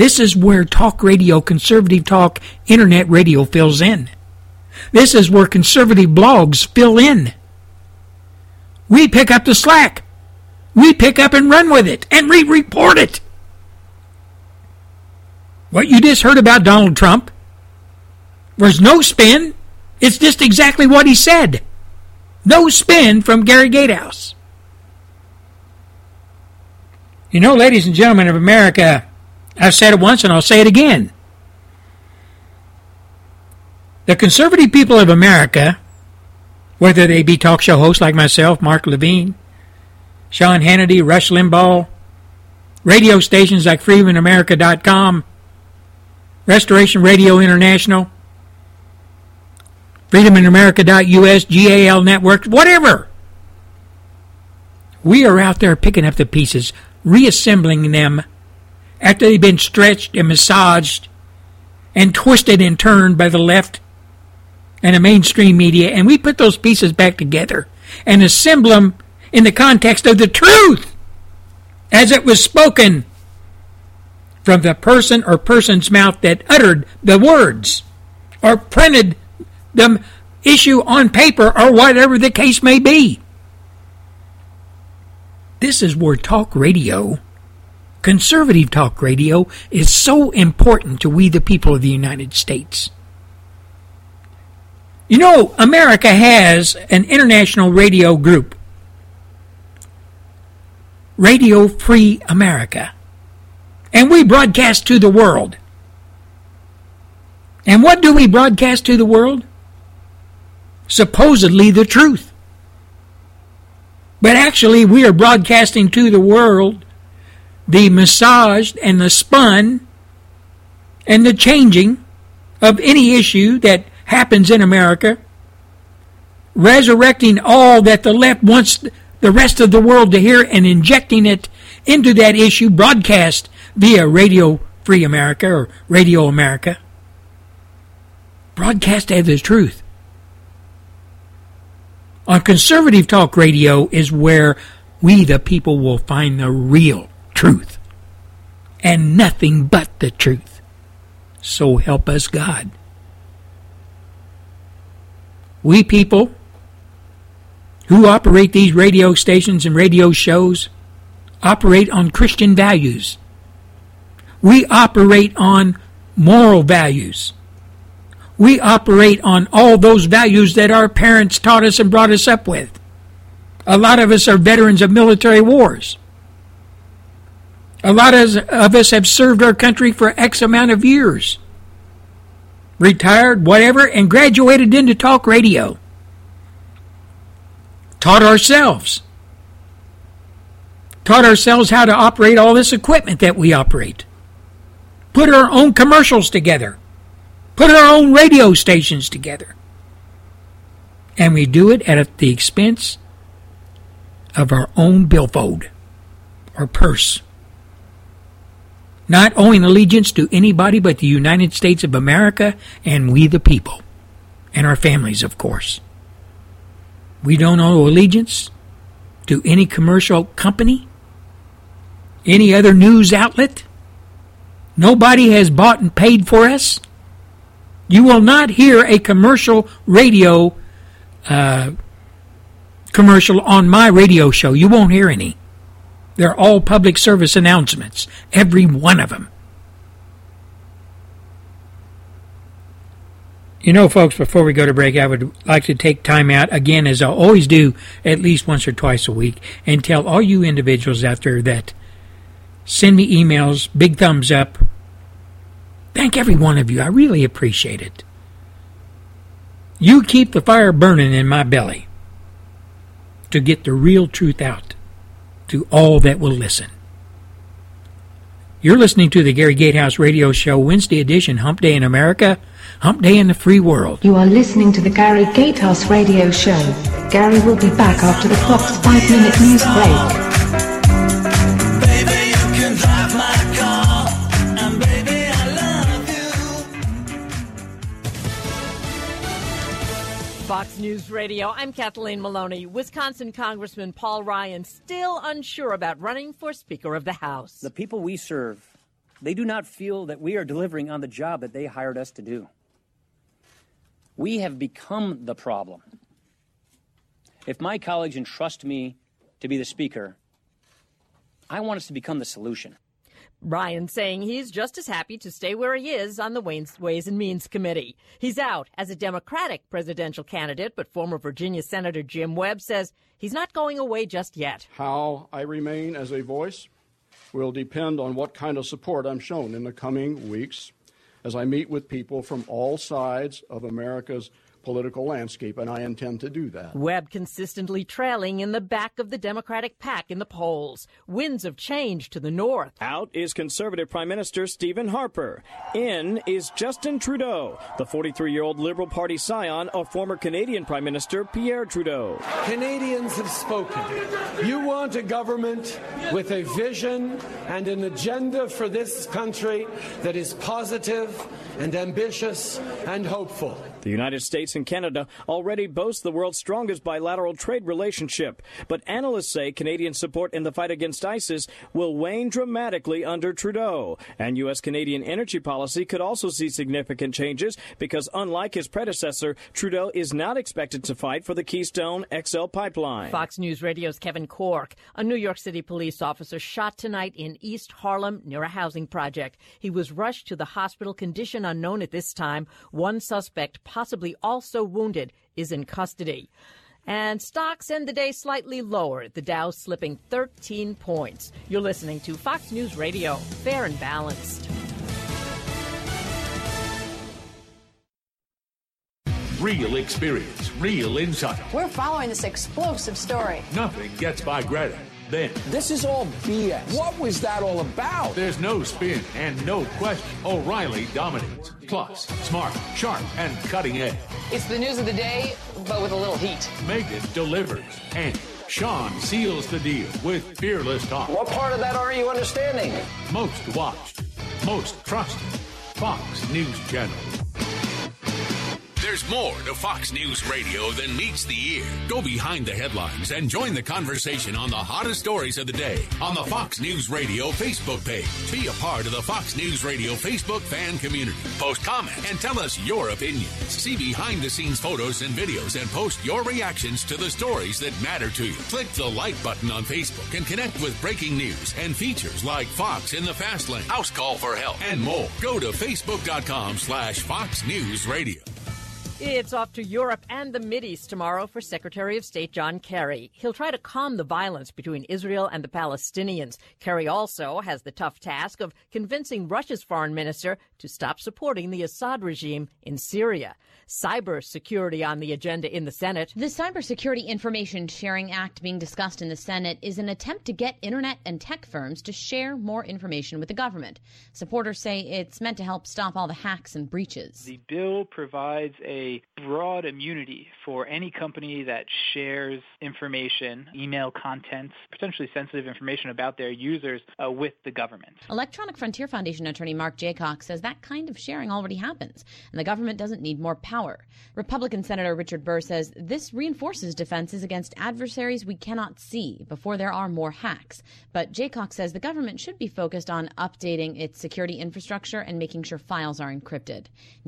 This is where talk radio, conservative talk, internet radio fills in. This is where conservative blogs fill in. We pick up the slack. We pick up and run with it and we report it. What you just heard about Donald Trump was no spin. It's just exactly what he said. No spin from Gary Gatehouse. You know, ladies and gentlemen of America, I've said it once and I'll say it again. The conservative people of America whether they be talk show hosts like myself, Mark Levin, Sean Hannity, Rush Limbaugh, radio stations like FreedomInAmerica.com, Restoration Radio International, FreedomInAmerica.us, GAL Network, whatever. We are out there picking up the pieces, reassembling them after they've been stretched and massaged and twisted and turned by the left and the mainstream media, and we put those pieces back together and assemble them in the context of the truth as it was spoken from the person or person's mouth that uttered the words or printed the issue on paper or whatever the case may be. This is where talk radio, conservative talk radio, is so important to we the people of the United States. You know, America has an international radio group, Radio Free America, and we broadcast to the world. And what do we broadcast to the world? Supposedly the truth. But actually, we are broadcasting to the world the massaged and the spun and the changing of any issue that happens in America, resurrecting all that the left wants the rest of the world to hear and injecting it into that issue broadcast via Radio Free America or Radio America. Broadcast as the truth on conservative talk radio is where we, the people, will find the real truth and nothing but the truth. So help us God. We people who operate these radio stations and radio shows operate on Christian values. We operate on moral values we operate on all those values that our parents taught us and brought us up with. A lot of us are veterans of military wars. A lot of us have served our country for X amount of years, retired, whatever, and graduated into talk radio. Taught ourselves. Taught ourselves how to operate all this equipment that we operate. Put our own commercials together put our own radio stations together. And we do it at the expense of our own billfold or purse. Not owing allegiance to anybody but the United States of America and we the people. And our families, of course. We don't owe allegiance to any commercial company, any other news outlet. Nobody has bought and paid for us. You will not hear a commercial radio uh, commercial on my radio show. You won't hear any. They're all public service announcements, every one of them. You know, folks, before we go to break, I would like to take time out again, as I always do, at least once or twice a week, and tell all you individuals out there that send me emails, big thumbs up, Thank every one of you. I really appreciate it. You keep the fire burning in my belly to get the real truth out to all that will listen. You're listening to the Gary Gatehouse Radio Show, Wednesday edition, Hump Day in America, Hump Day in the Free World. You are listening to the Gary Gatehouse Radio Show. Gary will be back after the clock's five minute news break. News Radio. I'm Kathleen Maloney. Wisconsin Congressman Paul Ryan still unsure about running for Speaker of the House. The people we serve, they do not feel that we are delivering on the job that they hired us to do. We have become the problem. If my colleagues entrust me to be the Speaker, I want us to become the solution. Ryan saying he's just as happy to stay where he is on the Ways and Means Committee. He's out as a Democratic presidential candidate, but former Virginia Senator Jim Webb says he's not going away just yet. How I remain as a voice will depend on what kind of support I'm shown in the coming weeks as I meet with people from all sides of America's political landscape, and I intend to do that. Webb consistently trailing in the back of the Democratic pack in the polls. Winds of change to the north. Out is conservative Prime Minister Stephen Harper. In is Justin Trudeau, the 43 year old Liberal Party scion of former Canadian Prime Minister Pierre Trudeau. Canadians have spoken. You want a government with a vision and an agenda for this country that is positive and ambitious and hopeful. The United States and Canada already boast the world's strongest bilateral trade relationship, but analysts say Canadian support in the fight against ISIS will wane dramatically under Trudeau. And U.S. Canadian energy policy could also see significant changes because, unlike his predecessor, Trudeau is not expected to fight for the Keystone XL pipeline. Fox News Radio's Kevin Corke, A New York City police officer shot tonight in East Harlem near a housing project. He was rushed to the hospital, condition unknown at this time. One suspect possibly also wounded, is in custody. And stocks end the day slightly lower, the Dow slipping 13 points. You're listening to Fox News Radio, fair and balanced. Real experience, real insight. We're following this explosive story. Nothing gets by Greta. Then, This is all BS. What was that all about? there's no spin and no question. O'Reilly dominates. Plus, smart, sharp, and cutting edge. It's the news of the day, but with a little heat. Megyn delivers. And Sean seals the deal with fearless talk. What part of that aren't you understanding? Most watched, most trusted. Fox News Channel. There's more to Fox News Radio than meets the ear. Go behind the headlines and join the conversation on the hottest stories of the day on the Fox News Radio Facebook page. Be a part of the Fox News Radio Facebook fan community. Post comments and tell us your opinions. See behind the scenes photos and videos and post your reactions to the stories that matter to you. Click the like button on Facebook and connect with breaking news and features like Fox in the Fast Lane, House Call for Help, and more. Go to facebook.com slash Fox News Radio. It's off to Europe and the Mideast tomorrow for Secretary of State John Kerry. He'll try to calm the violence between Israel and the Palestinians. Kerry also has the tough task of convincing Russia's foreign minister to stop supporting the Assad regime in Syria. Cyber security on the agenda in the Senate. The Cybersecurity Information Sharing Act being discussed in the Senate is an attempt to get internet and tech firms to share more information with the government. Supporters say it's meant to help stop all the hacks and breaches. The bill provides a broad immunity for any company that shares information, email contents, potentially sensitive information about their users uh, with the government. Electronic Frontier Foundation attorney Mark Jaycox says that kind of sharing already happens, and the government doesn't need more power. Republican Senator Richard Burr says this reinforces defenses against adversaries we cannot see before there are more hacks. But Jaycox says the government should be focused on updating its security infrastructure and making sure files are encrypted.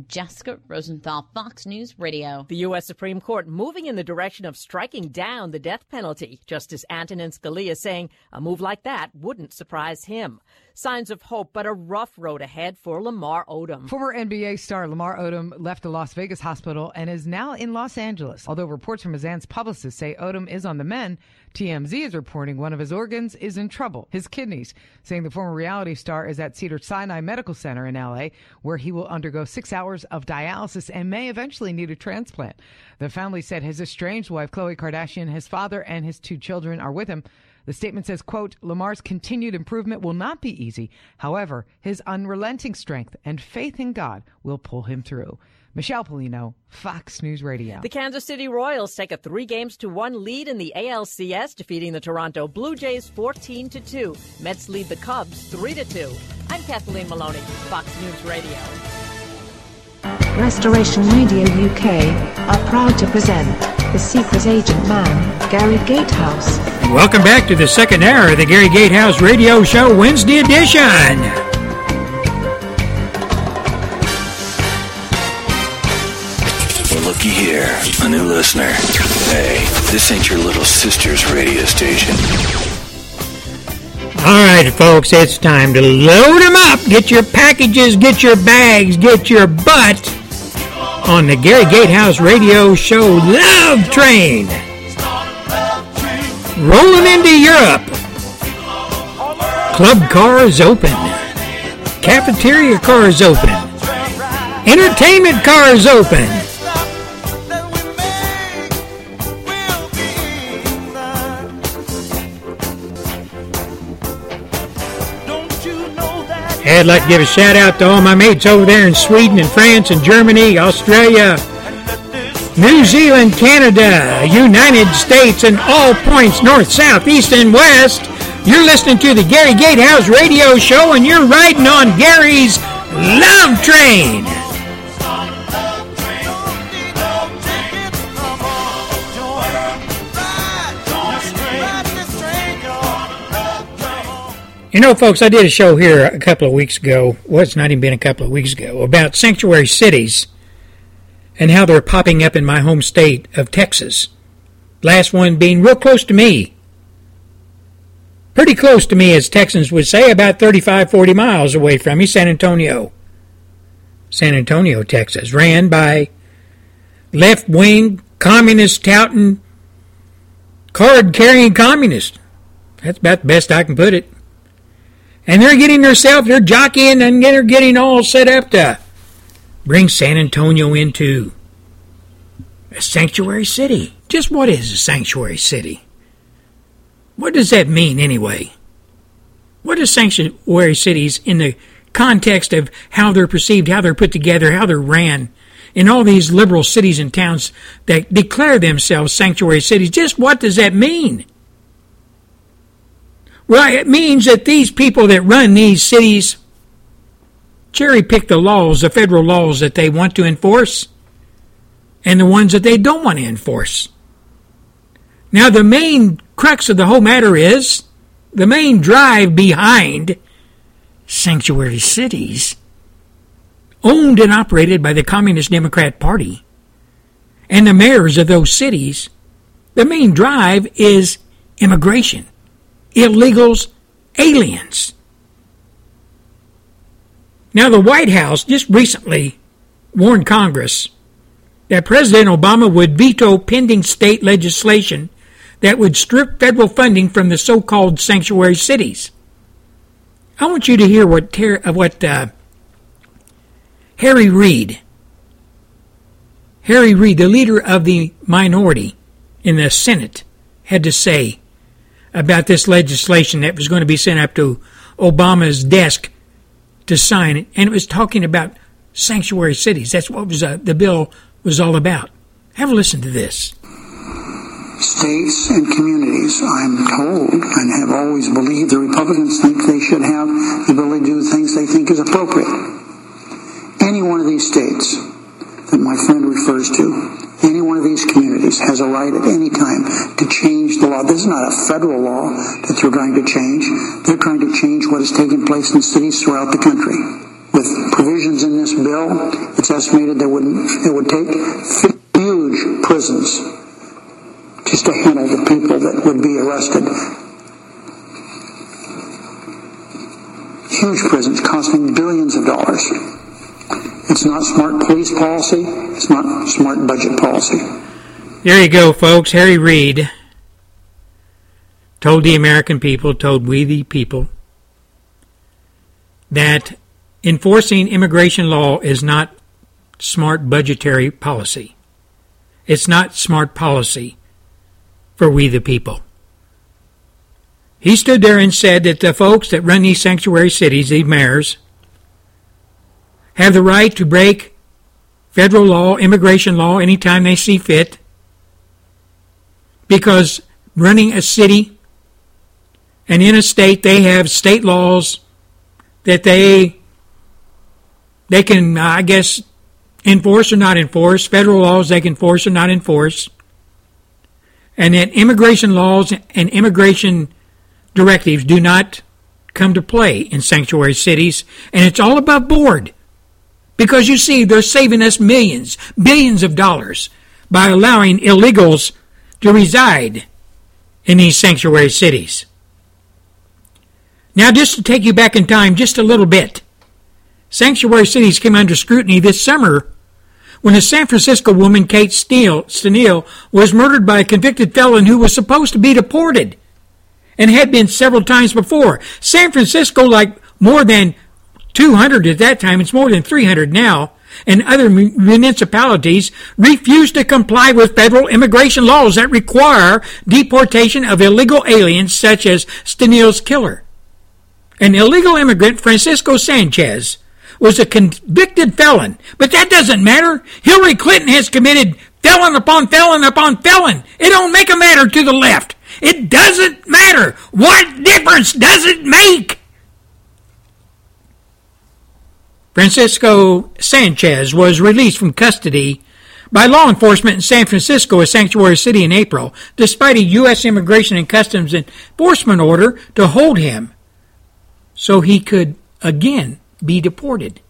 Jessica Rosenthal, Fox News Radio. The U.S. Supreme Court moving in the direction of striking down the death penalty. Justice Antonin Scalia saying a move like that wouldn't surprise him. Signs of hope, but a rough road ahead for Lamar Odom. Former NBA star Lamar Odom left the Las Vegas hospital and is now in Los Angeles. Although reports from his aunt's publicist say Odom is on the mend, TMZ is reporting one of his organs is in trouble, his kidneys, saying the former reality star is at Cedar Sinai Medical Center in LA, where he will undergo six hours of dialysis and may eventually need a transplant. The family said his estranged wife, Khloe Kardashian, his father, and his two children are with him. The statement says, quote, Lamar's continued improvement will not be easy. However, his unrelenting strength and faith in God will pull him through. Michelle Pollino, Fox News Radio. The Kansas City Royals take a three games to one lead in the ALCS, defeating the Toronto Blue Jays 14 to 2. Mets lead the Cubs 3 to 2. I'm Kathleen Maloney, Fox News Radio. Restoration Radio UK are proud to present the Secret Agent Man, Gary Gatehouse. Welcome back to the second hour of the Gary Gatehouse Radio Show Wednesday edition. Looky here, a new listener. Hey, this ain't your little sister's radio station. All right, folks, it's time to load them up. Get your packages, get your bags, get your butt on the Gary Gatehouse Radio Show Love Train. Rolling into Europe. Club cars open. Cafeteria cars open. Entertainment cars open. I'd like to give a shout out to all my mates over there in Sweden and France and Germany, Australia, New Zealand, Canada, United States, and all points north, south, east, and west. You're listening to the Gary Gatehouse Radio Show, and you're riding on Gary's Love Train. You know, folks, I did a show here a couple of weeks ago. Well, it's not even been a couple of weeks ago about sanctuary cities and how they're popping up in my home state of Texas. Last one being real close to me. Pretty close to me, as Texans would say, about 35, 40 miles away from me, San Antonio. San Antonio, Texas, ran by left wing, communist touting, card carrying communist. That's about the best I can put it and they're getting themselves, they're jockeying and they're getting all set up to bring San Antonio into a sanctuary city. Just what is a sanctuary city? What does that mean anyway? What are sanctuary cities in the context of how they're perceived, how they're put together, how they're ran? In all these liberal cities and towns that declare themselves sanctuary cities, just what does that mean? Well, it means that these people that run these cities cherry pick the laws, the federal laws that they want to enforce, and the ones that they don't want to enforce. Now, the main crux of the whole matter is the main drive behind sanctuary cities, owned and operated by the Communist Democrat Party, and the mayors of those cities, the main drive is immigration illegals, aliens. Now, the White House just recently warned Congress that President Obama would veto pending state legislation that would strip federal funding from the so called sanctuary cities. I want you to hear what, ter- what uh, Harry Reid, Harry Reid, the leader of the minority in the Senate, had to say about this legislation that was going to be sent up to Obama's desk to sign, it, and it was talking about sanctuary cities. That's what was uh, the bill was all about. Have a listen to this. States and communities, I'm told, and have always believed the Republicans think they should have the ability to do things they think is appropriate. Any one of these states that my friend refers to any one of these communities has a right at any time to change the law. This is not a federal law that they're trying to change. They're trying to change what is taking place in cities throughout the country. With provisions in this bill, it's estimated that it would take huge prisons just to handle the people that would be arrested. Huge prisons costing billions of dollars. It's not smart police policy. It's not smart budget policy. There you go, folks. Harry Reid told the American people, told we the people, that enforcing immigration law is not smart budgetary policy. It's not smart policy for we the people. He stood there and said that the folks that run these sanctuary cities, these mayors, have the right to break federal law, immigration law, anytime they see fit. Because running a city and in a state, they have state laws that they they can, I guess, enforce or not enforce. Federal laws they can enforce or not enforce. And that immigration laws and immigration directives do not come to play in sanctuary cities, and it's all above board. Because you see, they're saving us millions, billions of dollars by allowing illegals to reside in these sanctuary cities. Now, just to take you back in time just a little bit, sanctuary cities came under scrutiny this summer when a San Francisco woman, Kate Stengel, was murdered by a convicted felon who was supposed to be deported and had been several times before. San Francisco, like more than 200 at that time, it's more than 300 now, and other municipalities refuse to comply with federal immigration laws that require deportation of illegal aliens such as Stengel's killer. An illegal immigrant, Francisco Sanchez, was a convicted felon, but that doesn't matter. Hillary Clinton has committed felon upon felon upon felon. It don't make a matter to the left. It doesn't matter. What difference does it make? Francisco Sanchez was released from custody by law enforcement in San Francisco, a sanctuary city, in April, despite a U.S. Immigration and Customs Enforcement order to hold him. so he could again be deported.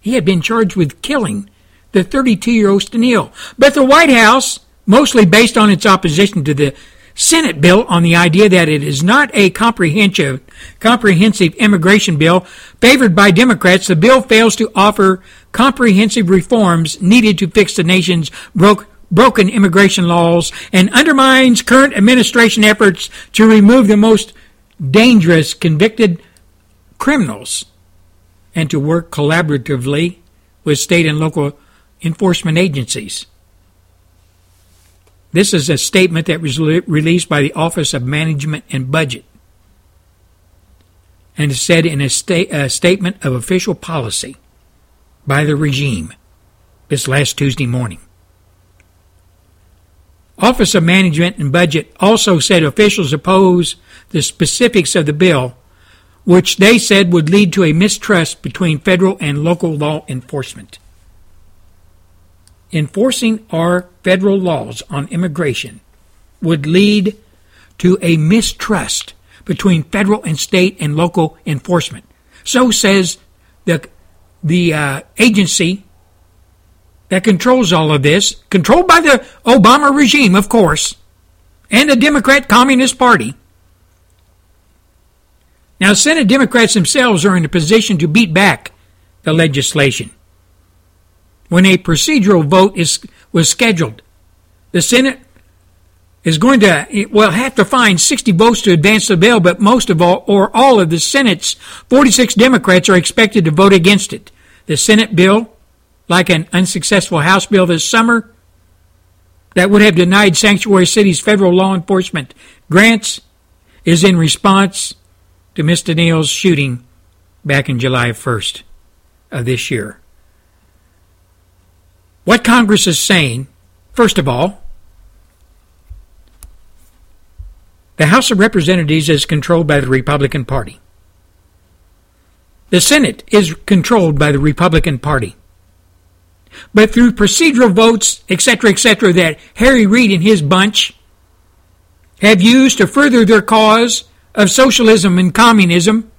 He had been charged with killing the 32 year old Steinle. But the White House, mostly based on its opposition to the Senate bill on the idea that it is not a comprehensive, comprehensive immigration bill favored by Democrats, the bill fails to offer comprehensive reforms needed to fix the nation's broke, broken immigration laws and undermines current administration efforts to remove the most dangerous convicted criminals and to work collaboratively with state and local enforcement agencies. This is a statement that was released by the Office of Management and Budget and said in a, sta- a statement of official policy by the regime this last Tuesday morning. Office of Management and Budget also said officials oppose the specifics of the bill, which they said would lead to a mistrust between federal and local law enforcement enforcing our federal laws on immigration would lead to a mistrust between federal and state and local enforcement. So says the the uh, agency that controls all of this, controlled by the Obama regime, of course, and the Democrat Communist Party. Now, Senate Democrats themselves are in a position to beat back the legislation when a procedural vote is was scheduled. The Senate is going to well have to find 60 votes to advance the bill, but most of all or all of the Senate's 46 Democrats are expected to vote against it. The Senate bill, like an unsuccessful House bill this summer, that would have denied sanctuary cities federal law enforcement grants, is in response to Mr. Neal's shooting back in July 1st of this year. What Congress is saying, first of all, the House of Representatives is controlled by the Republican Party. The Senate is controlled by the Republican Party. But through procedural votes, etc., etc., that Harry Reid and his bunch have used to further their cause of socialism and communism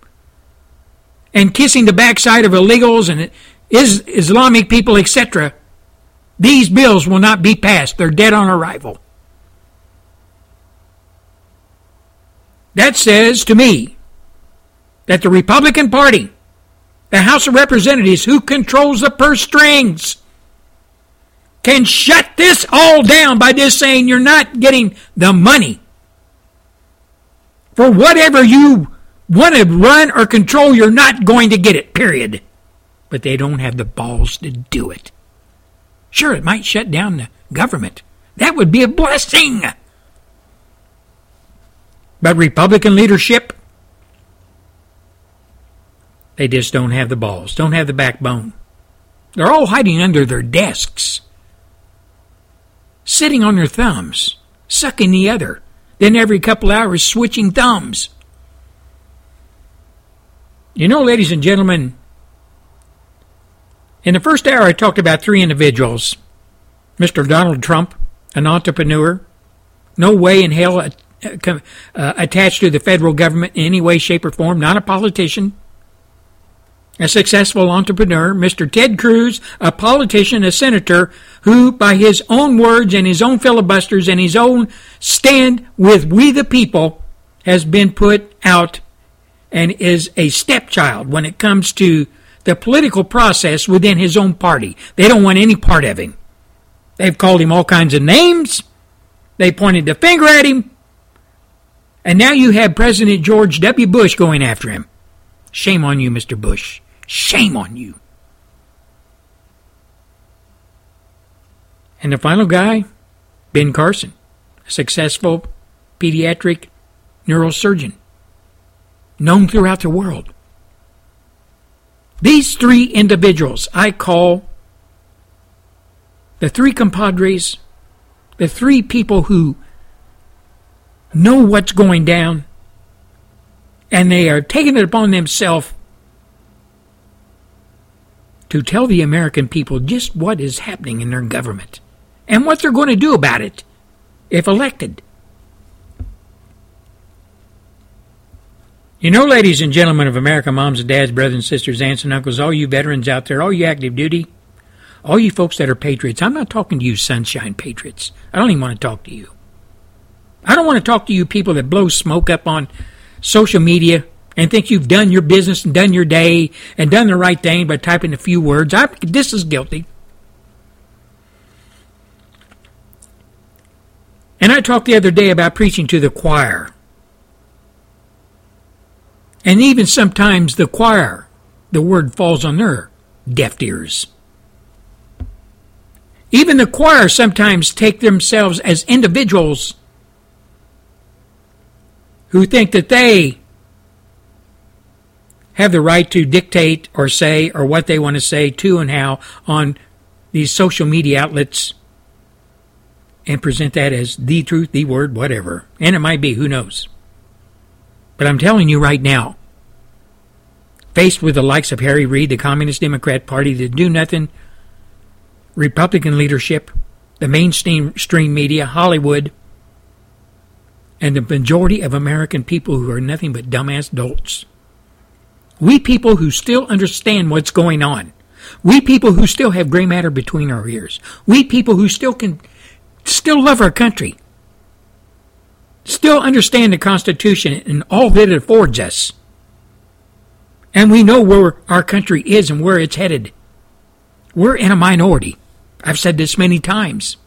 and kissing the backside of illegals and Islamic people, etc., these bills will not be passed. They're dead on arrival. That says to me that the Republican Party, the House of Representatives, who controls the purse strings, can shut this all down by just saying you're not getting the money for whatever you want to run or control, you're not going to get it, period. But they don't have the balls to do it. Sure, it might shut down the government. That would be a blessing. But Republican leadership, they just don't have the balls, don't have the backbone. They're all hiding under their desks, sitting on their thumbs, sucking the other, then every couple hours switching thumbs. You know, ladies and gentlemen, in the first hour, I talked about three individuals Mr. Donald Trump, an entrepreneur, no way in hell uh, uh, attached to the federal government in any way, shape, or form, not a politician. A successful entrepreneur, Mr. Ted Cruz, a politician, a senator, who, by his own words and his own filibusters and his own stand with we the people, has been put out and is a stepchild when it comes to the political process within his own party. They don't want any part of him. They've called him all kinds of names. They pointed the finger at him. And now you have President George W. Bush going after him. Shame on you, Mr. Bush. Shame on you. And the final guy, Ben Carson, a successful pediatric neurosurgeon, known throughout the world. These three individuals I call the three compadres, the three people who know what's going down, and they are taking it upon themselves to tell the American people just what is happening in their government and what they're going to do about it if elected. You know, ladies and gentlemen of America, moms and dads, brothers and sisters, aunts and uncles, all you veterans out there, all you active duty, all you folks that are patriots, I'm not talking to you sunshine patriots. I don't even want to talk to you. I don't want to talk to you people that blow smoke up on social media and think you've done your business and done your day and done the right thing by typing a few words. I, this is guilty. And I talked the other day about preaching to the choir. And even sometimes the choir, the word falls on their deaf ears. Even the choir sometimes take themselves as individuals who think that they have the right to dictate or say or what they want to say to and how on these social media outlets and present that as the truth, the word, whatever. And it might be, who knows. But I'm telling you right now, faced with the likes of Harry Reid, the Communist Democrat Party, the do nothing Republican leadership, the mainstream media, Hollywood, and the majority of American people who are nothing but dumbass dolts. We people who still understand what's going on. We people who still have gray matter between our ears. We people who still can still love our country. Still understand the Constitution and all that it affords us. And we know where our country is and where it's headed. We're in a minority. I've said this many times.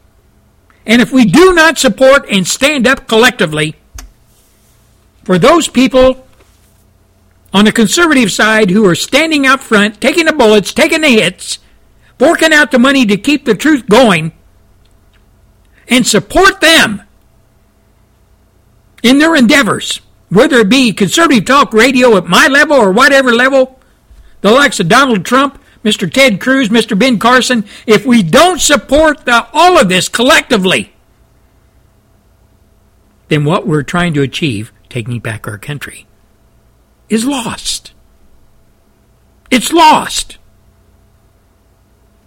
And if we do not support and stand up collectively for those people on the conservative side who are standing out front, taking the bullets, taking the hits, forking out the money to keep the truth going, and support them in their endeavors, whether it be conservative talk radio at my level or whatever level, the likes of Donald Trump, Mr. Ted Cruz, Mr. Ben Carson, if we don't support the, all of this collectively, then what we're trying to achieve, taking back our country, is lost. It's lost.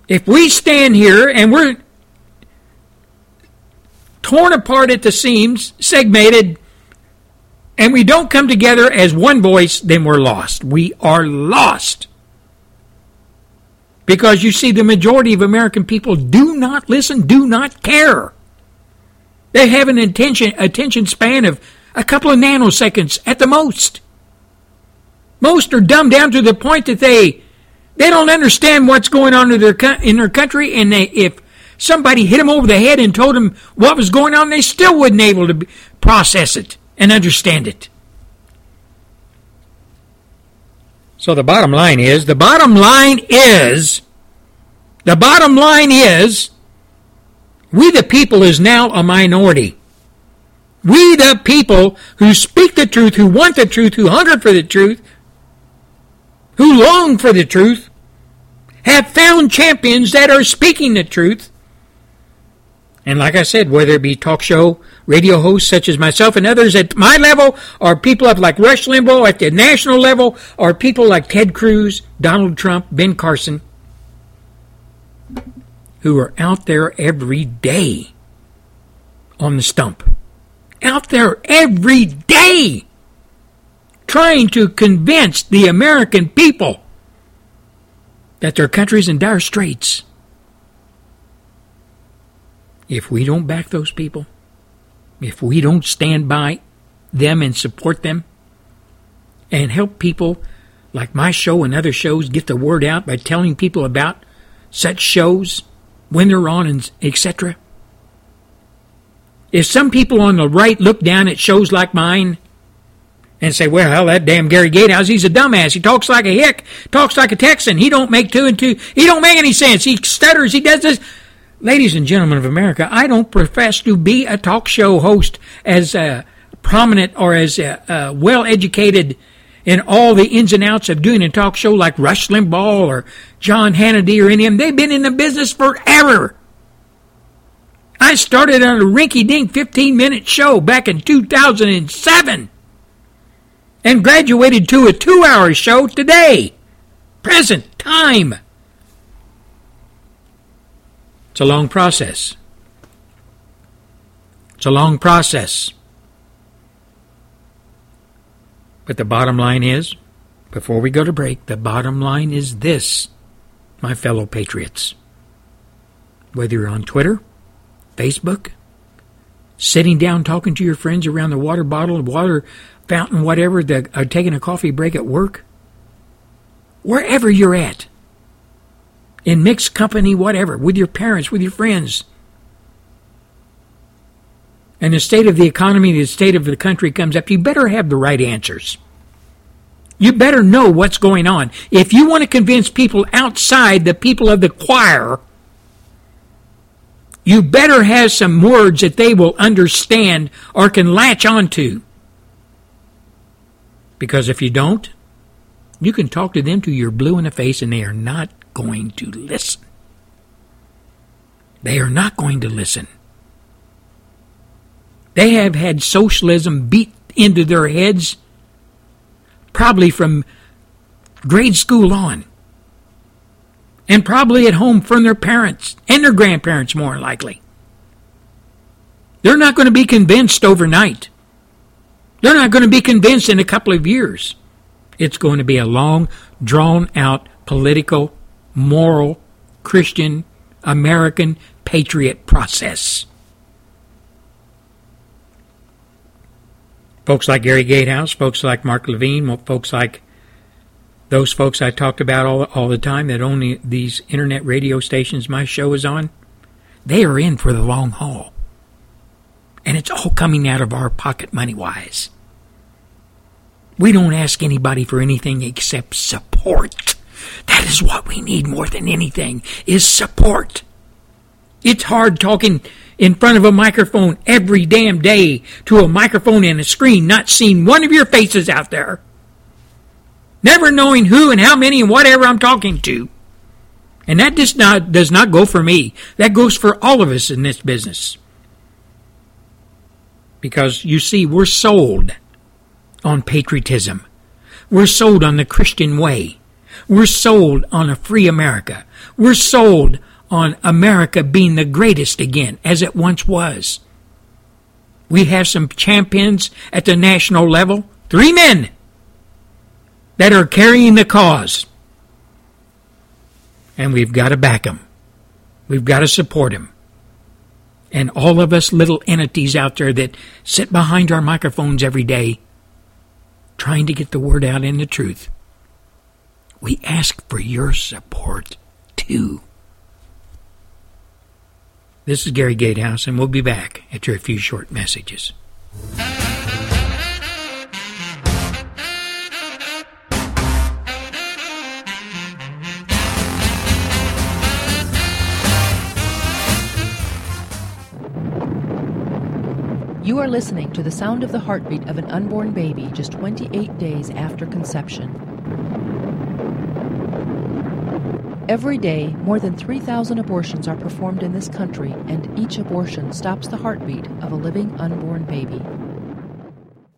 If we stand here and we're torn apart at the seams, segmented, and we don't come together as one voice, then we're lost. We are lost. Because you see, the majority of American people do not listen, do not care. They have an attention, attention span of a couple of nanoseconds at the most. Most are dumbed down to the point that they they don't understand what's going on in their in their country, and they, if somebody hit them over the head and told them what was going on, they still wouldn't able to process it and understand it. So the bottom line is, the bottom line is, the bottom line is, we the people is now a minority. We the people who speak the truth, who want the truth, who hunger for the truth, who long for the truth, have found champions that are speaking the truth. And like I said, whether it be talk show, radio hosts such as myself and others at my level, or people up like Rush Limbaugh at the national level, or people like Ted Cruz, Donald Trump, Ben Carson, who are out there every day on the stump. Out there every day trying to convince the American people that their country's in dire straits. If we don't back those people, if we don't stand by them and support them and help people like my show and other shows get the word out by telling people about such shows when they're on and etc. If some people on the right look down at shows like mine and say, "Well, hell, that damn Gary Gatehouse, he's a dumbass. He talks like a hick, talks like a Texan. He don't make two and two. He don't make any sense. He stutters. He does this." Ladies and gentlemen of America, I don't profess to be a talk show host as uh, prominent or as uh, uh, well educated in all the ins and outs of doing a talk show like Rush Limbaugh or John Hannity or any of them. They've been in the business forever. I started on a rinky dink 15 minute show back in 2007 and graduated to a two hour show today. Present time. It's a long process. It's a long process. But the bottom line is, before we go to break, the bottom line is this, my fellow patriots. Whether you're on Twitter, Facebook, sitting down talking to your friends around the water bottle, water fountain, whatever, the, uh, taking a coffee break at work, wherever you're at, in mixed company, whatever, with your parents, with your friends, and the state of the economy, the state of the country comes up, you better have the right answers. You better know what's going on. If you want to convince people outside the people of the choir, you better have some words that they will understand or can latch onto. Because if you don't, you can talk to them till you're blue in the face and they are not going to listen. They are not going to listen. They have had socialism beat into their heads probably from grade school on. And probably at home from their parents and their grandparents, more likely. They're not going to be convinced overnight. They're not going to be convinced in a couple of years. It's going to be a long, drawn out political, moral, Christian, American patriot process. folks like Gary Gatehouse, folks like Mark Levin, folks like those folks I talked about all, all the time that only these internet radio stations my show is on, they are in for the long haul. And it's all coming out of our pocket money wise. We don't ask anybody for anything except support. That is what we need more than anything is support. It's hard talking in front of a microphone every damn day to a microphone and a screen, not seeing one of your faces out there. Never knowing who and how many and whatever I'm talking to. And that does not, does not go for me. That goes for all of us in this business. Because you see, we're sold on patriotism. We're sold on the Christian way. We're sold on a free America. We're sold on America being the greatest again, as it once was. We have some champions at the national level, three men that are carrying the cause. And we've got to back them. We've got to support them. And all of us little entities out there that sit behind our microphones every day trying to get the word out in the truth, we ask for your support too. This is Gary Gatehouse, and we'll be back after a few short messages. You are listening to the sound of the heartbeat of an unborn baby just 28 days after conception. Every day, more than 3,000 abortions are performed in this country, and each abortion stops the heartbeat of a living unborn baby.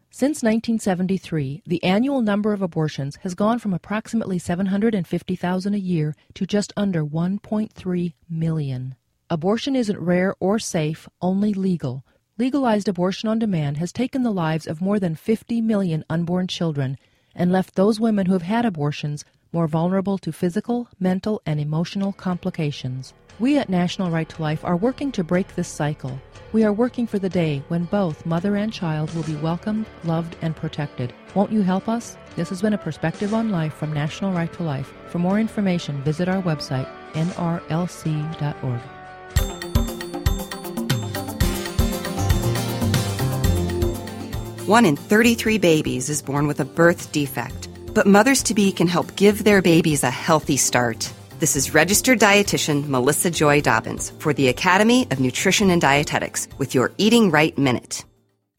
Since 1973, the annual number of abortions has gone from approximately 750,000 a year to just under 1.3 million. Abortion isn't rare or safe, only legal. Legalized abortion on demand has taken the lives of more than 50 million unborn children and left those women who have had abortions more vulnerable to physical, mental, and emotional complications. We at National Right to Life are working to break this cycle. We are working for the day when both mother and child will be welcomed, loved, and protected. Won't you help us? This has been a perspective on life from National Right to Life. For more information, visit our website, nrlc.org. One in 33 babies is born with a birth defect but mothers to be can help give their babies a healthy start. This is registered dietitian Melissa Joy Dobbins for the Academy of Nutrition and Dietetics with your Eating Right Minute.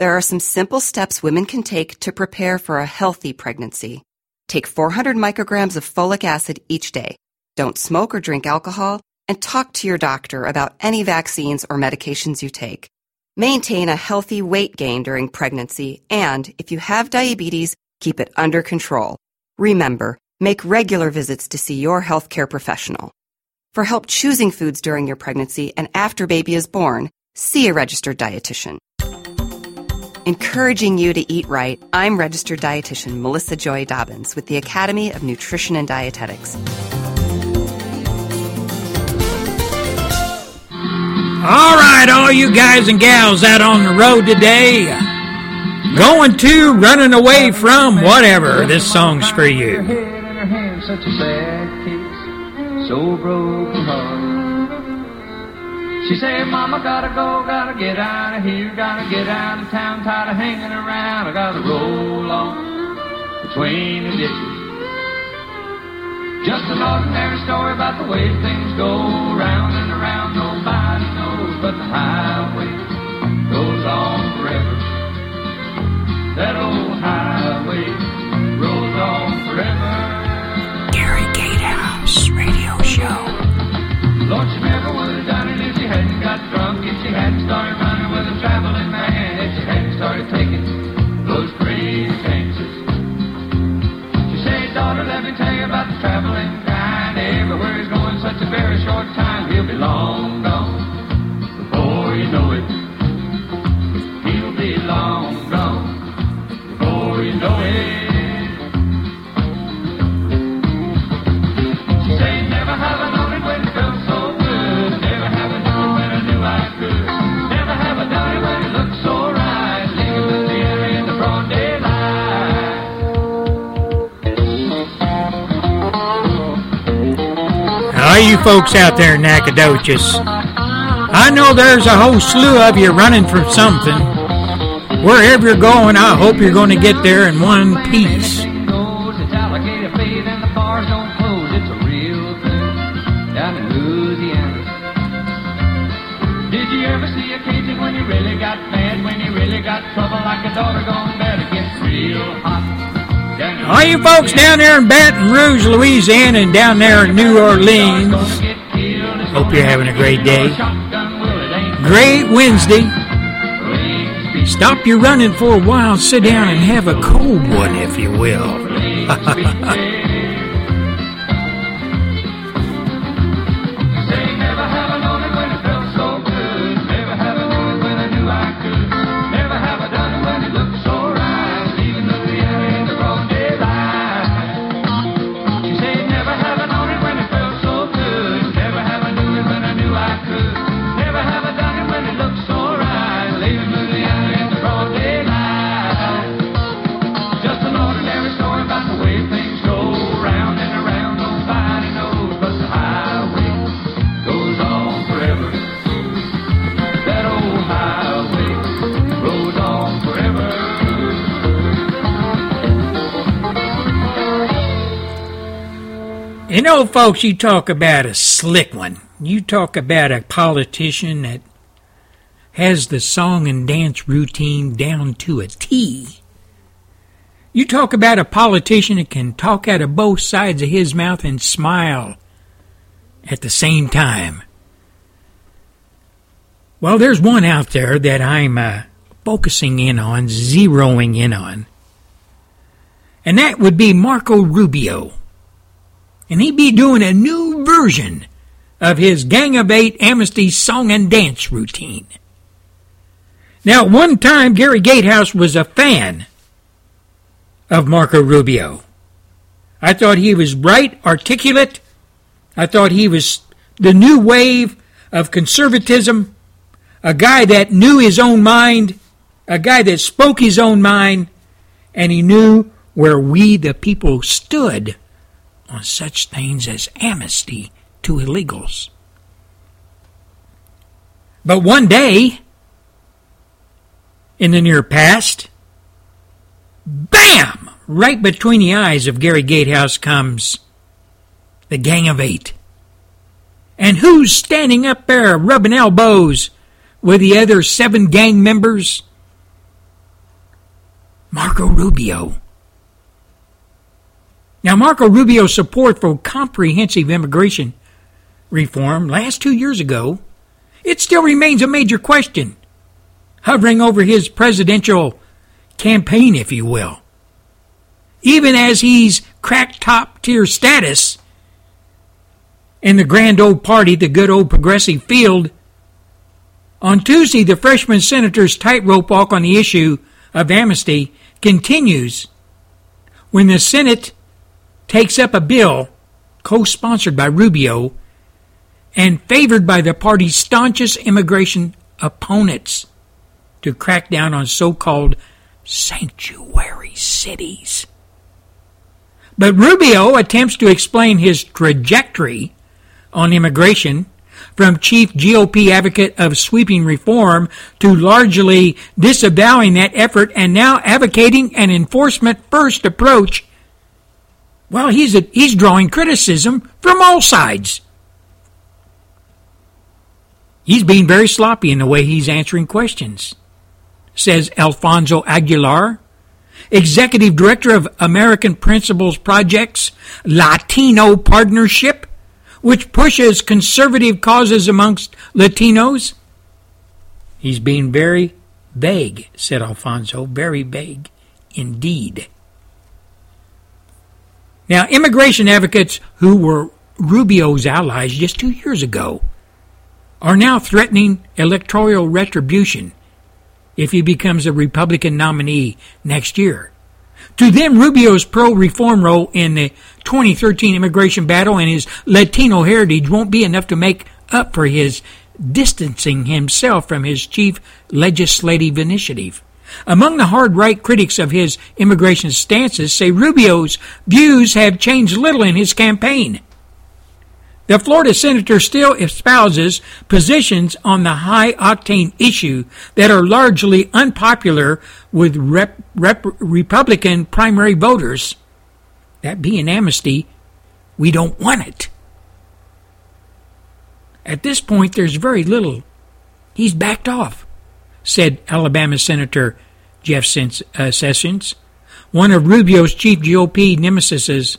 There are some simple steps women can take to prepare for a healthy pregnancy. Take 400 micrograms of folic acid each day. Don't smoke or drink alcohol, and talk to your doctor about any vaccines or medications you take. Maintain a healthy weight gain during pregnancy, and if you have diabetes, keep it under control. Remember, make regular visits to see your healthcare professional. For help choosing foods during your pregnancy and after baby is born, see a registered dietitian. encouraging you to eat right. I'm registered dietitian Melissa Joy Dobbins with the Academy of Nutrition and Dietetics. All right, all you guys and gals out on the road today, going to, running away from, whatever. This song's for you. such a sad case, so broken hearted. She said, Mama, gotta go, gotta get out of here, gotta get out of town, tired of hanging around. I gotta roll on between the ditches. Just an ordinary story about the way things go round and around. Nobody knows, but the highway That old highway rolls on forever. Gary Gatehouse Radio Show. Lord, she never would have done it if she hadn't got drunk, if she hadn't started running with a traveling man, if she hadn't started taking those crazy chances. She said, daughter, let me tell you about the traveling kind. Everywhere he's going, such a very short time, he'll be long gone before you know it. You folks out there in Nacogdoches, I know there's a whole slew of you running from something. Wherever you're going, I hope you're going to get there in one piece. It's alligator fade and the bars don't close. It's a real thing down in Louisiana. Did you ever see a Cajun when he really got mad? When he really got trouble like a daughter gone bad? It gets real hot. down in All you folks down there in Baton Rouge, Louisiana, and down there in New Orleans, hope you're having a great day. Great Wednesday. Stop your running for a while, sit down and have a cold one, if you will. Know, folks, you talk about a slick one. You talk about a politician that has the song and dance routine down to a T. You talk about a politician that can talk out of both sides of his mouth and smile at the same time. Well, there's one out there that I'm uh, focusing in on, zeroing in on. And that would be Marco Rubio and he'd be doing a new version of his Gang of Eight Amnesty song and dance routine. Now, one time, Gary Gatehouse was a fan of Marco Rubio. I thought he was bright, articulate. I thought he was the new wave of conservatism, a guy that knew his own mind, a guy that spoke his own mind, and he knew where we, the people, stood on such things as amnesty to illegals. But one day, in the near past, bam! Right between the eyes of Gary Gatehouse comes the Gang of Eight. And who's standing up there rubbing elbows with the other seven gang members? Marco Rubio. Now, Marco Rubio's support for comprehensive immigration reform last two years ago, it still remains a major question, hovering over his presidential campaign, if you will. Even as he's cracked top tier status in the grand old party, the good old progressive field, on Tuesday, the freshman senator's tightrope walk on the issue of amnesty continues when the Senate takes up a bill co sponsored by Rubio and favored by the party's staunchest immigration opponents to crack down on so called sanctuary cities. But Rubio attempts to explain his trajectory on immigration from chief GOP advocate of sweeping reform to largely disavowing that effort and now advocating an enforcement first approach. Well, he's, a, he's drawing criticism from all sides. He's being very sloppy in the way he's answering questions, says Alfonso Aguilar, Executive Director of American Principles Project's Latino Partnership, which pushes conservative causes amongst Latinos. He's being very vague, said Alfonso, very vague indeed. Now, immigration advocates who were Rubio's allies just two years ago are now threatening electoral retribution if he becomes a Republican nominee next year. To them, Rubio's pro reform role in the 2013 immigration battle and his Latino heritage won't be enough to make up for his distancing himself from his chief legislative initiative. Among the hard right critics of his immigration stances say Rubio's views have changed little in his campaign. The Florida senator still espouses positions on the high octane issue that are largely unpopular with rep, rep, Republican primary voters. That being amnesty, we don't want it. At this point, there's very little. He's backed off, said Alabama Senator Jeff uh, Sessions, one of Rubio's chief GOP nemesis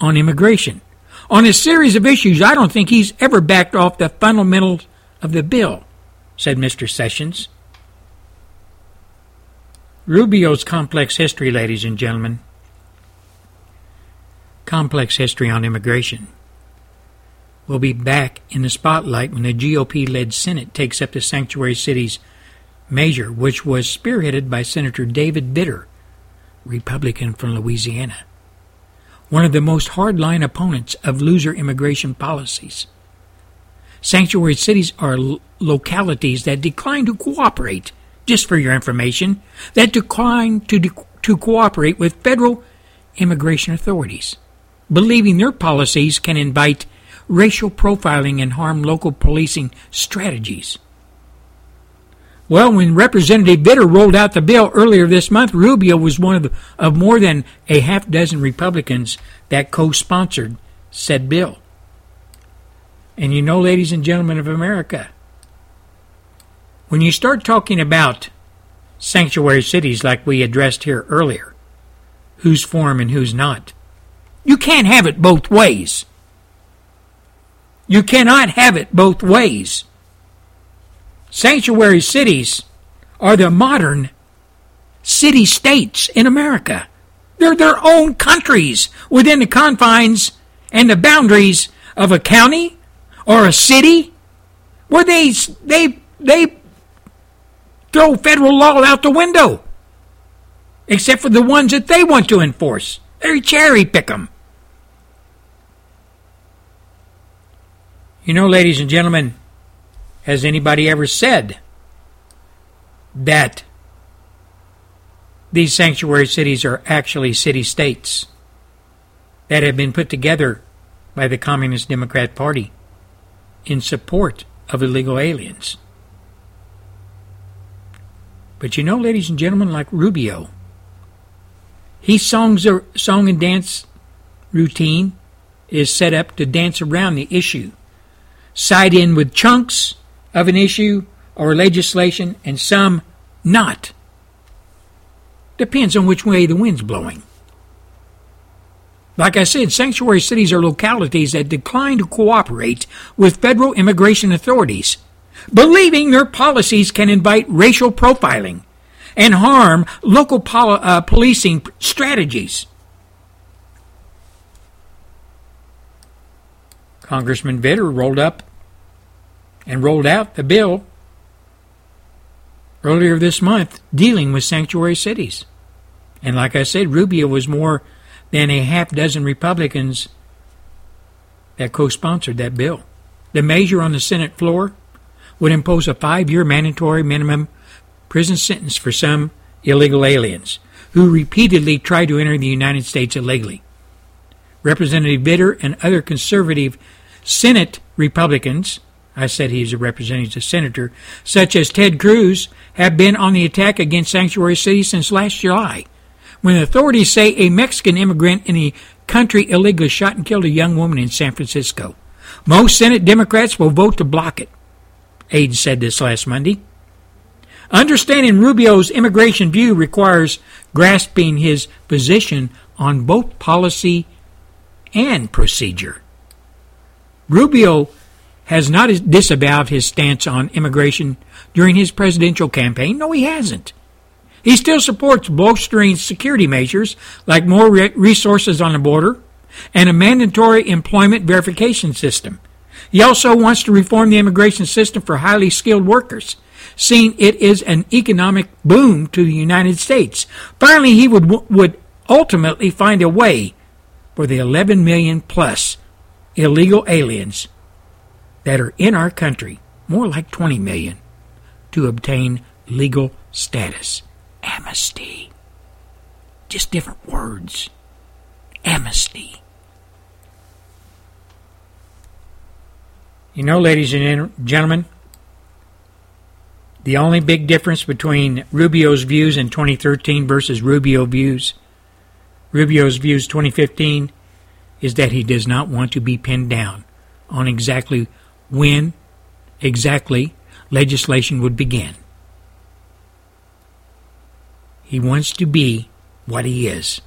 on immigration. On a series of issues, I don't think he's ever backed off the fundamentals of the bill, said Mr. Sessions. Rubio's complex history, ladies and gentlemen. Complex history on immigration will be back in the spotlight when the GOP led Senate takes up the sanctuary cities measure, which was spearheaded by Senator David Vitter, Republican from Louisiana one of the most hardline opponents of loser immigration policies. Sanctuary cities are l- localities that decline to cooperate, just for your information, that decline to, de- to cooperate with federal immigration authorities, believing their policies can invite racial profiling and harm local policing strategies. Well, when Representative Vitter rolled out the bill earlier this month, Rubio was one of, the, of more than a half dozen Republicans that co sponsored said bill. And you know, ladies and gentlemen of America, when you start talking about sanctuary cities like we addressed here earlier, who's for and who's not, you can't have it both ways. You cannot have it both ways. Sanctuary cities are the modern city states in America. They're their own countries within the confines and the boundaries of a county or a city where they they they throw federal law out the window except for the ones that they want to enforce. They cherry pick them. You know, ladies and gentlemen, has anybody ever said that these sanctuary cities are actually city states that have been put together by the Communist Democrat Party in support of illegal aliens? But you know, ladies and gentlemen, like Rubio, his songs song and dance routine is set up to dance around the issue, side in with chunks of an issue or legislation and some not. Depends on which way the wind's blowing. Like I said, sanctuary cities are localities that decline to cooperate with federal immigration authorities, believing their policies can invite racial profiling and harm local uh, policing strategies. Congressman Vitter rolled up and rolled out the bill earlier this month dealing with sanctuary cities. And like I said, Rubio was more than a half dozen Republicans that co sponsored that bill. The measure on the Senate floor would impose a five year mandatory minimum prison sentence for some illegal aliens who repeatedly tried to enter the United States illegally. Representative Vitter and other conservative Senate Republicans, I said he's a representative senator, such as Ted Cruz, have been on the attack against sanctuary cities since last July, when authorities say a Mexican immigrant in the country illegally shot and killed a young woman in San Francisco. Most Senate Democrats will vote to block it. Aide said this last Monday. Understanding Rubio's immigration view requires grasping his position on both policy and procedure. Rubio has not disavowed his stance on immigration during his presidential campaign. No, he hasn't. He still supports bolstering security measures like more re- resources on the border and a mandatory employment verification system. He also wants to reform the immigration system for highly skilled workers seeing it is an economic boom to the United States. Finally, he would, would ultimately find a way for the 11 million plus illegal aliens that are in our country, more like 20 million, to obtain legal status. Amnesty. Just different words. Amnesty. You know, ladies and gentlemen, the only big difference between Rubio's views in 2013 versus Rubio views, Rubio's views 2015, is that he does not want to be pinned down on exactly when exactly legislation would begin. He wants to be what he is.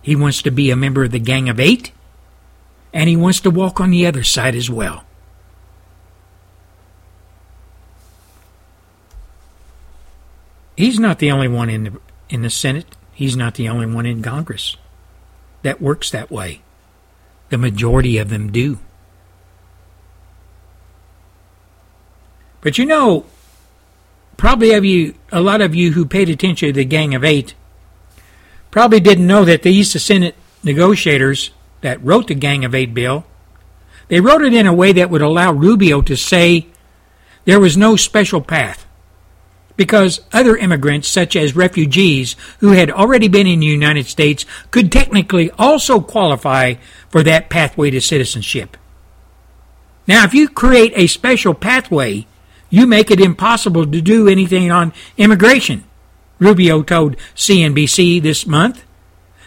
He wants to be a member of the Gang of Eight, and he wants to walk on the other side as well. He's not the only one in the in the Senate. He's not the only one in Congress that works that way. The majority of them do. But you know, probably have you a lot of you who paid attention to the Gang of Eight probably didn't know that these Senate negotiators that wrote the Gang of Eight bill, they wrote it in a way that would allow Rubio to say there was no special path because other immigrants, such as refugees who had already been in the United States, could technically also qualify for that pathway to citizenship. Now, if you create a special pathway, you make it impossible to do anything on immigration, Rubio told CNBC this month.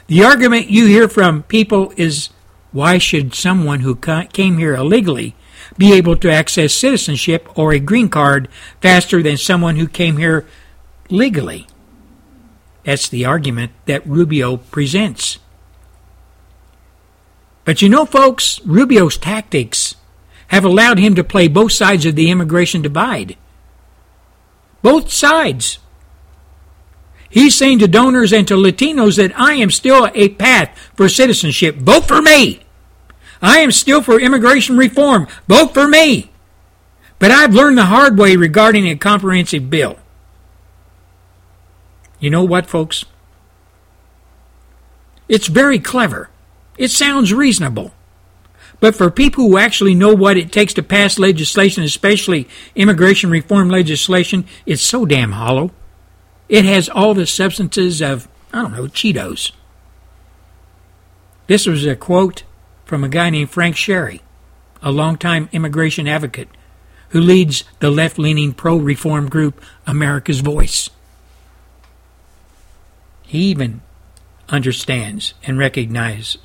The argument you hear from people is why should someone who came here illegally be able to access citizenship or a green card faster than someone who came here legally. That's the argument that Rubio presents. But you know, folks, Rubio's tactics have allowed him to play both sides of the immigration divide. Both sides. He's saying to donors and to Latinos that I am still a path for citizenship. Vote for me. I am still for immigration reform. Vote for me. But I've learned the hard way regarding a comprehensive bill. You know what, folks? It's very clever. It sounds reasonable. But for people who actually know what it takes to pass legislation, especially immigration reform legislation, it's so damn hollow. It has all the substances of, I don't know, Cheetos. This was a quote from a guy named Frank Sherry, a longtime immigration advocate who leads the left leaning pro reform group America's Voice. He even understands and recognizes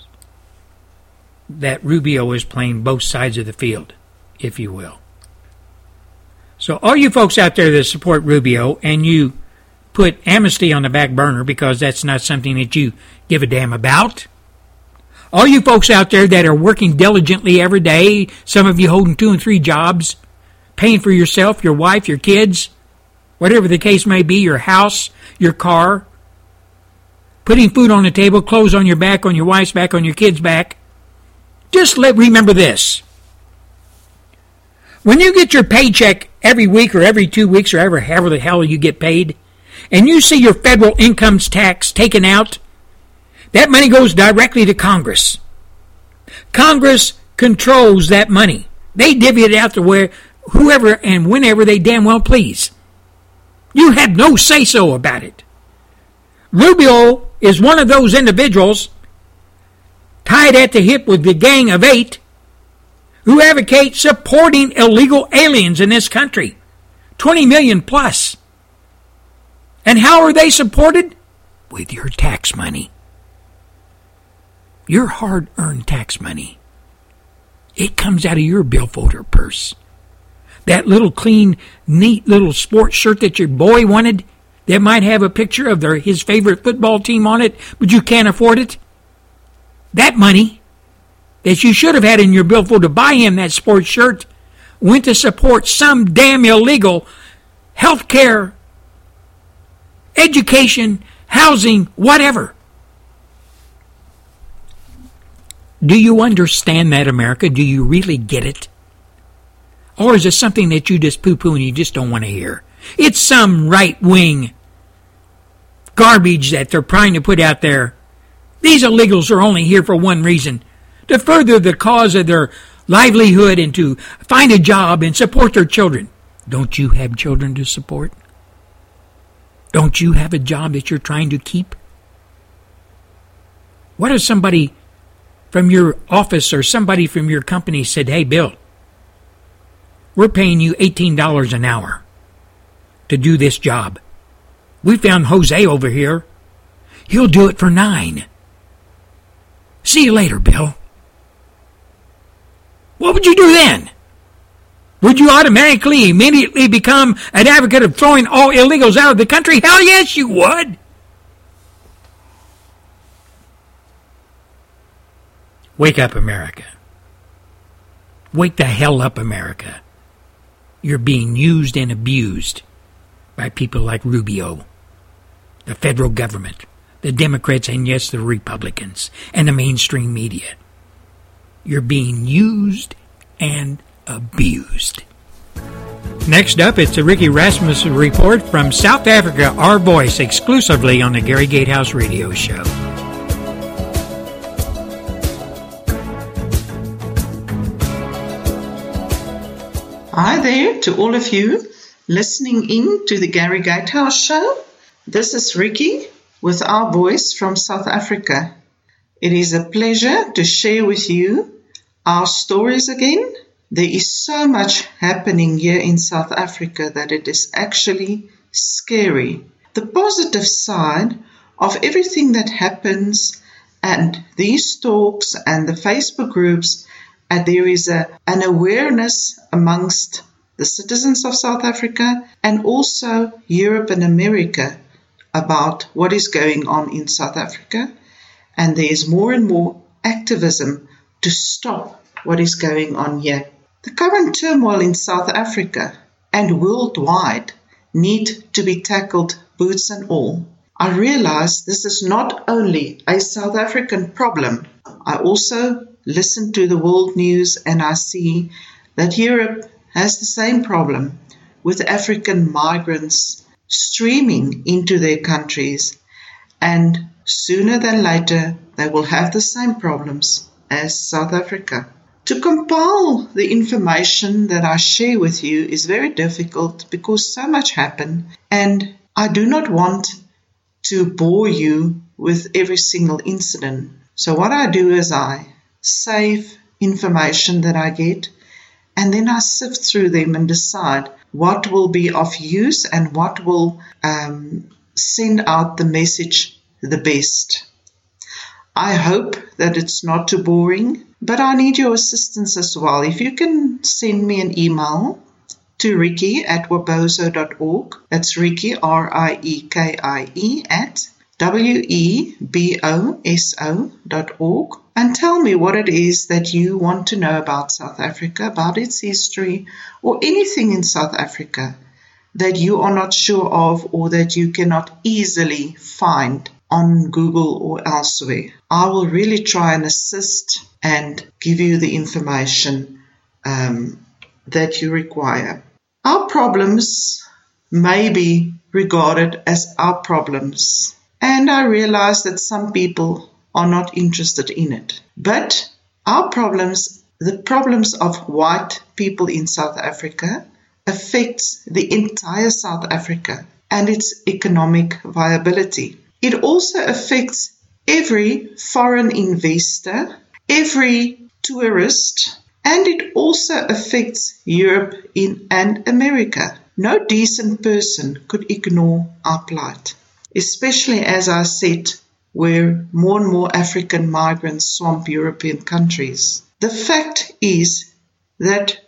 that Rubio is playing both sides of the field, if you will. So, all you folks out there that support Rubio and you put amnesty on the back burner because that's not something that you give a damn about, all you folks out there that are working diligently every day, some of you holding two and three jobs, paying for yourself, your wife, your kids, whatever the case may be, your house, your car, putting food on the table, clothes on your back, on your wife's back, on your kids' back. Just let remember this. When you get your paycheck every week or every two weeks or ever, however the hell you get paid, and you see your federal income tax taken out, that money goes directly to Congress. Congress controls that money. They divvy it out to where whoever and whenever they damn well please. You have no say so about it. Rubio is one of those individuals tied at the hip with the Gang of Eight who advocate supporting illegal aliens in this country. 20 million plus. And how are they supported? With your tax money. Your hard earned tax money. It comes out of your billfolder purse. That little clean, neat little sports shirt that your boy wanted that might have a picture of their, his favorite football team on it, but you can't afford it. That money that you should have had in your billfold to buy him that sports shirt went to support some damn illegal health care, education, housing, whatever. Do you understand that, America? Do you really get it? Or is it something that you just poo poo and you just don't want to hear? It's some right wing garbage that they're trying to put out there. These illegals are only here for one reason to further the cause of their livelihood and to find a job and support their children. Don't you have children to support? Don't you have a job that you're trying to keep? What if somebody from your office or somebody from your company said, Hey, Bill, we're paying you $18 an hour to do this job. We found Jose over here. He'll do it for nine. See you later, Bill. What would you do then? Would you automatically, immediately become an advocate of throwing all illegals out of the country? Hell yes, you would. Wake up, America. Wake the hell up, America. You're being used and abused by people like Rubio, the federal government, the Democrats, and yes, the Republicans, and the mainstream media. You're being used and abused. Next up, it's the Riekie Rasmussen report from South Africa, our voice, exclusively on the Gary Gatehouse Radio Show. Hi there to all of you listening in to the Gary Gatehouse Show. This is Riekie with our voice from South Africa. It is a pleasure to share with you our stories again. There is so much happening here in South Africa that it is actually scary. The positive side of everything that happens and these talks and the Facebook groups, and there is a, an awareness amongst the citizens of South Africa and also Europe and America about what is going on in South Africa. And there is more and more activism to stop what is going on here. The current turmoil in South Africa and worldwide need to be tackled boots and all. I realize this is not only a South African problem. I also listen to the world news and I see that Europe has the same problem with African migrants streaming into their countries and sooner than later they will have the same problems as South Africa. To compile the information that I share with you is very difficult because so much happened and I do not want to bore you with every single incident. So what I do is I save information that I get and then I sift through them and decide what will be of use and what will um, send out the message the best. I hope that it's not too boring, but I need your assistance as well. If you can send me an email to riekie at weboso.org, that's Riekie, R I E K I E, at W E B O S O dot org, and tell me what it is that you want to know about South Africa, about its history, or anything in South Africa that you are not sure of or that you cannot easily find on Google or elsewhere. I will really try and assist and give you the information um, that you require. Our problems may be regarded as our problems, and I realize that some people are not interested in it. But our problems, the problems of white people in South Africa, affects the entire South Africa and its economic viability. It also affects every foreign investor, every tourist, and it also affects Europe in, and America. No decent person could ignore our plight, especially as I said, where more and more African migrants swamp European countries. The fact is that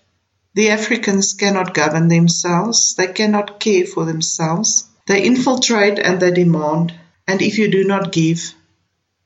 the Africans cannot govern themselves, they cannot care for themselves. They infiltrate and they demand, and if you do not give,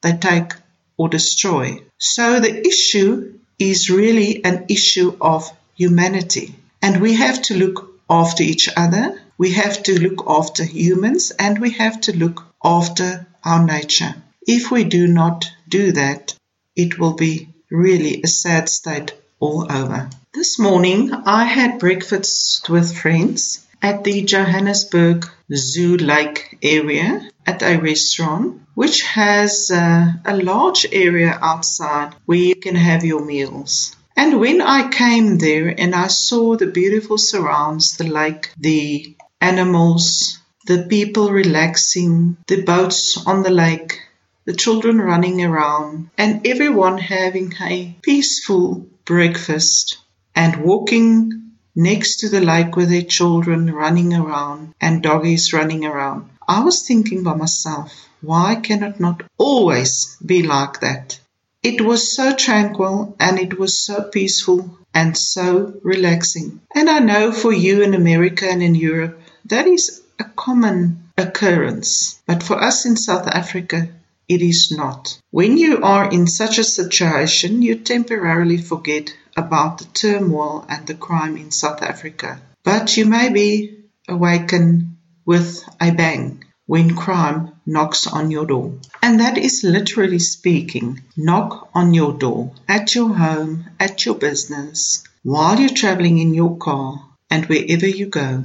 they take or destroy. So the issue is really an issue of humanity, and we have to look after each other, we have to look after humans, and we have to look after our nature. If we do not do that, it will be really a sad state all over. This morning I had breakfast with friends at the Johannesburg Zoo Lake area at a restaurant which has uh, a large area outside where you can have your meals. And when I came there and I saw the beautiful surrounds, the lake, the animals, the people relaxing, the boats on the lake, the children running around, and everyone having a peaceful breakfast and walking next to the lake with their children running around and doggies running around. I was thinking by myself, why can it not always be like that? It was so tranquil and it was so peaceful and so relaxing. And I know for you in America and in Europe, that is a common occurrence. But for us in South Africa, it is not. When you are in such a situation, you temporarily forget about the turmoil and the crime in South Africa. But you may be awakened with a bang when crime knocks on your door. And that is literally speaking, knock on your door, at your home, at your business, while you're traveling in your car, and wherever you go.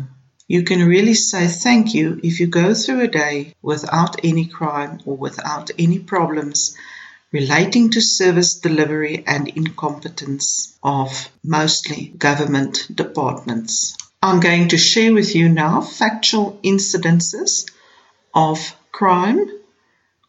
You can really say thank you if you go through a day without any crime or without any problems relating to service delivery and incompetence of mostly government departments. I'm going to share with you now factual incidences of crime,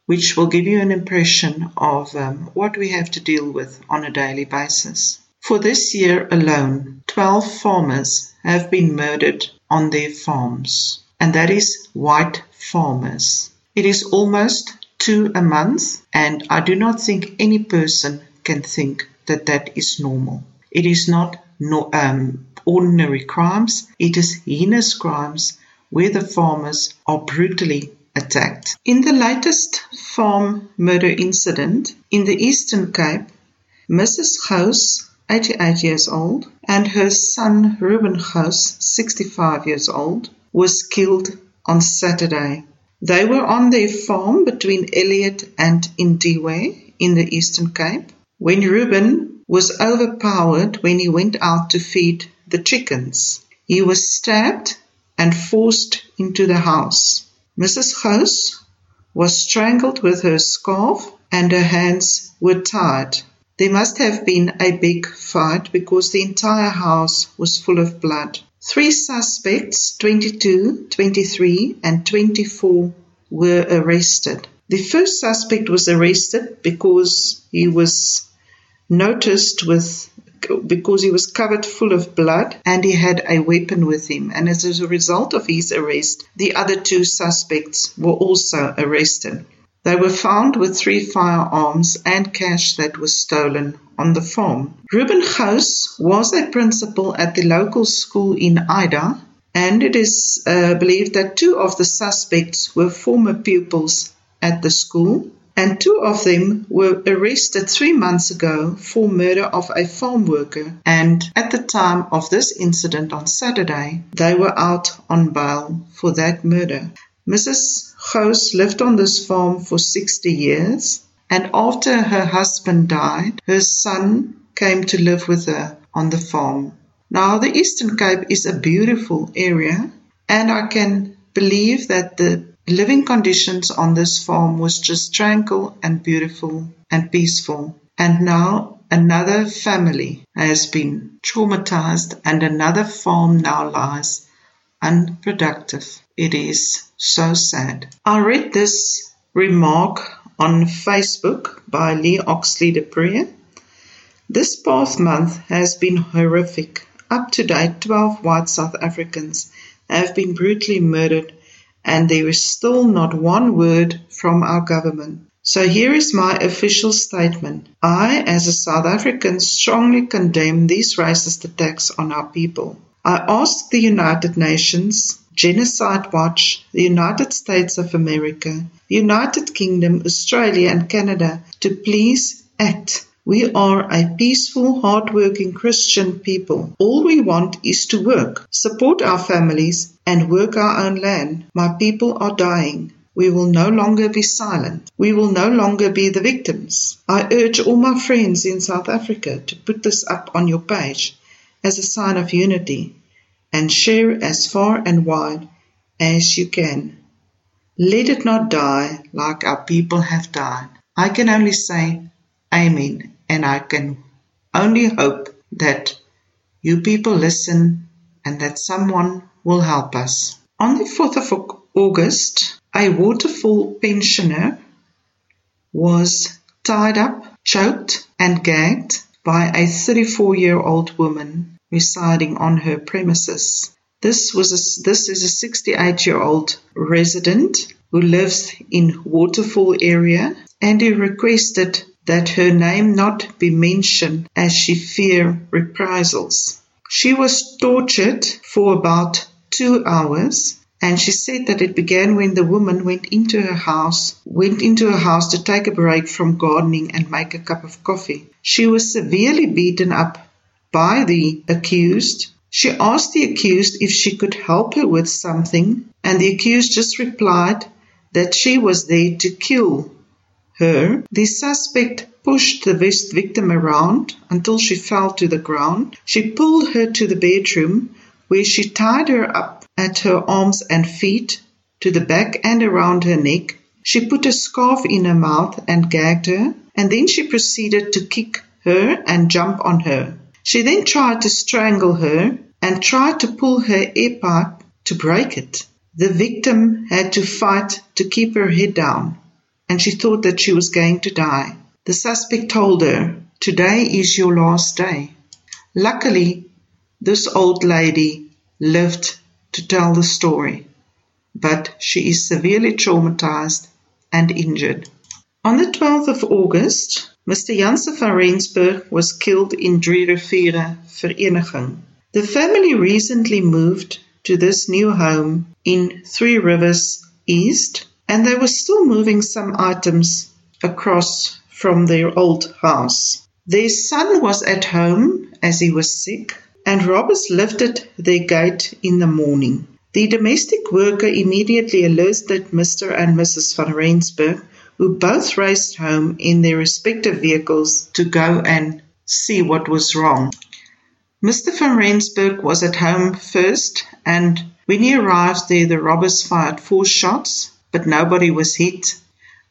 which will give you an impression of um, what we have to deal with on a daily basis. For this year alone, 12 farmers have been murdered on their farms, and that is white farmers. It is almost two a month, and I do not think any person can think that that is normal. It is not no, um, ordinary crimes, it is heinous crimes where the farmers are brutally attacked. In the latest farm murder incident in the Eastern Cape, Mrs. Gous, 88 years old, and her son Ruben Gous, 65 years old, was killed on Saturday. They were on their farm between Elliot and Indwe in the Eastern Cape when Ruben was overpowered when he went out to feed the chickens. He was stabbed and forced into the house. Mrs. Gous was strangled with her scarf and her hands were tied. There must have been a big fight because the entire house was full of blood. Three suspects, 22, 23, and 24, were arrested. The first suspect was arrested because he was noticed with because he was covered full of blood and he had a weapon with him. And as a result of his arrest, the other two suspects were also arrested. They were found with three firearms and cash that was stolen on the farm. Ruben Gous was a principal at the local school in Ida, and it is uh, believed that two of the suspects were former pupils at the school, and two of them were arrested three months ago for murder of a farm worker. And at the time of this incident on Saturday, they were out on bail for that murder. Mrs. Gous lived on this farm for 60 years, and after her husband died, her son came to live with her on the farm. Now, the Eastern Cape is a beautiful area, and I can believe that the living conditions on this farm was just tranquil and beautiful and peaceful. And now another family has been traumatized, and another farm now lies unproductive. It is so sad. I read this remark on Facebook by Lee Oxley de. This past month has been horrific. Up to date, 12 white South Africans have been brutally murdered, and there is still not one word from our government. So here is my official statement. I, as a South African, strongly condemn these racist attacks on our people. I ask the United Nations, Genocide Watch, the United States of America, the United Kingdom, Australia, and Canada to please act. We are a peaceful, hard-working Christian people. All we want is to work, support our families, and work our own land. My people are dying. We will no longer be silent. We will no longer be the victims. I urge all my friends in South Africa to put this up on your page as a sign of unity and share as far and wide as you can. Let it not die like our people have died. I can only say Amen, and I can only hope that you people listen and that someone will help us. On the 4th of August, a Waterfall pensioner was tied up, choked, and gagged by a 34 year old woman residing on her premises. This was a, this is a 68 year old resident who lives in Waterfall area and who requested that her name not be mentioned as she fear reprisals. She was tortured for about two hours and she said that it began when the woman went into her house, went into her house to take a break from gardening and make a cup of coffee. She was severely beaten up by the accused. She asked the accused if she could help her with something, and the accused just replied that she was there to kill her. The suspect pushed the victim around until she fell to the ground. She pulled her to the bedroom where she tied her up at her arms and feet, to the back and around her neck. She put a scarf in her mouth and gagged her, and then she proceeded to kick her and jump on her. She then tried to strangle her and tried to pull her ear pipe to break it. The victim had to fight to keep her head down, and she thought that she was going to die. The suspect told her, Today is your last day. Luckily, this old lady lived to tell the story, but she is severely traumatized and injured. On the 12th of August, Mr. Janse van Rensburg was killed in Drie Riviere Vereeniging. The family recently moved to this new home in Three Rivers East, and they were still moving some items across from their old house. Their son was at home as he was sick, and robbers lifted their gate in the morning. The domestic worker immediately alerted Mr. and Mrs. van Rensburg, who both raced home in their respective vehicles to go and see what was wrong. Mr. van Rensburg was at home first, and when he arrived there, the robbers fired four shots, but nobody was hit.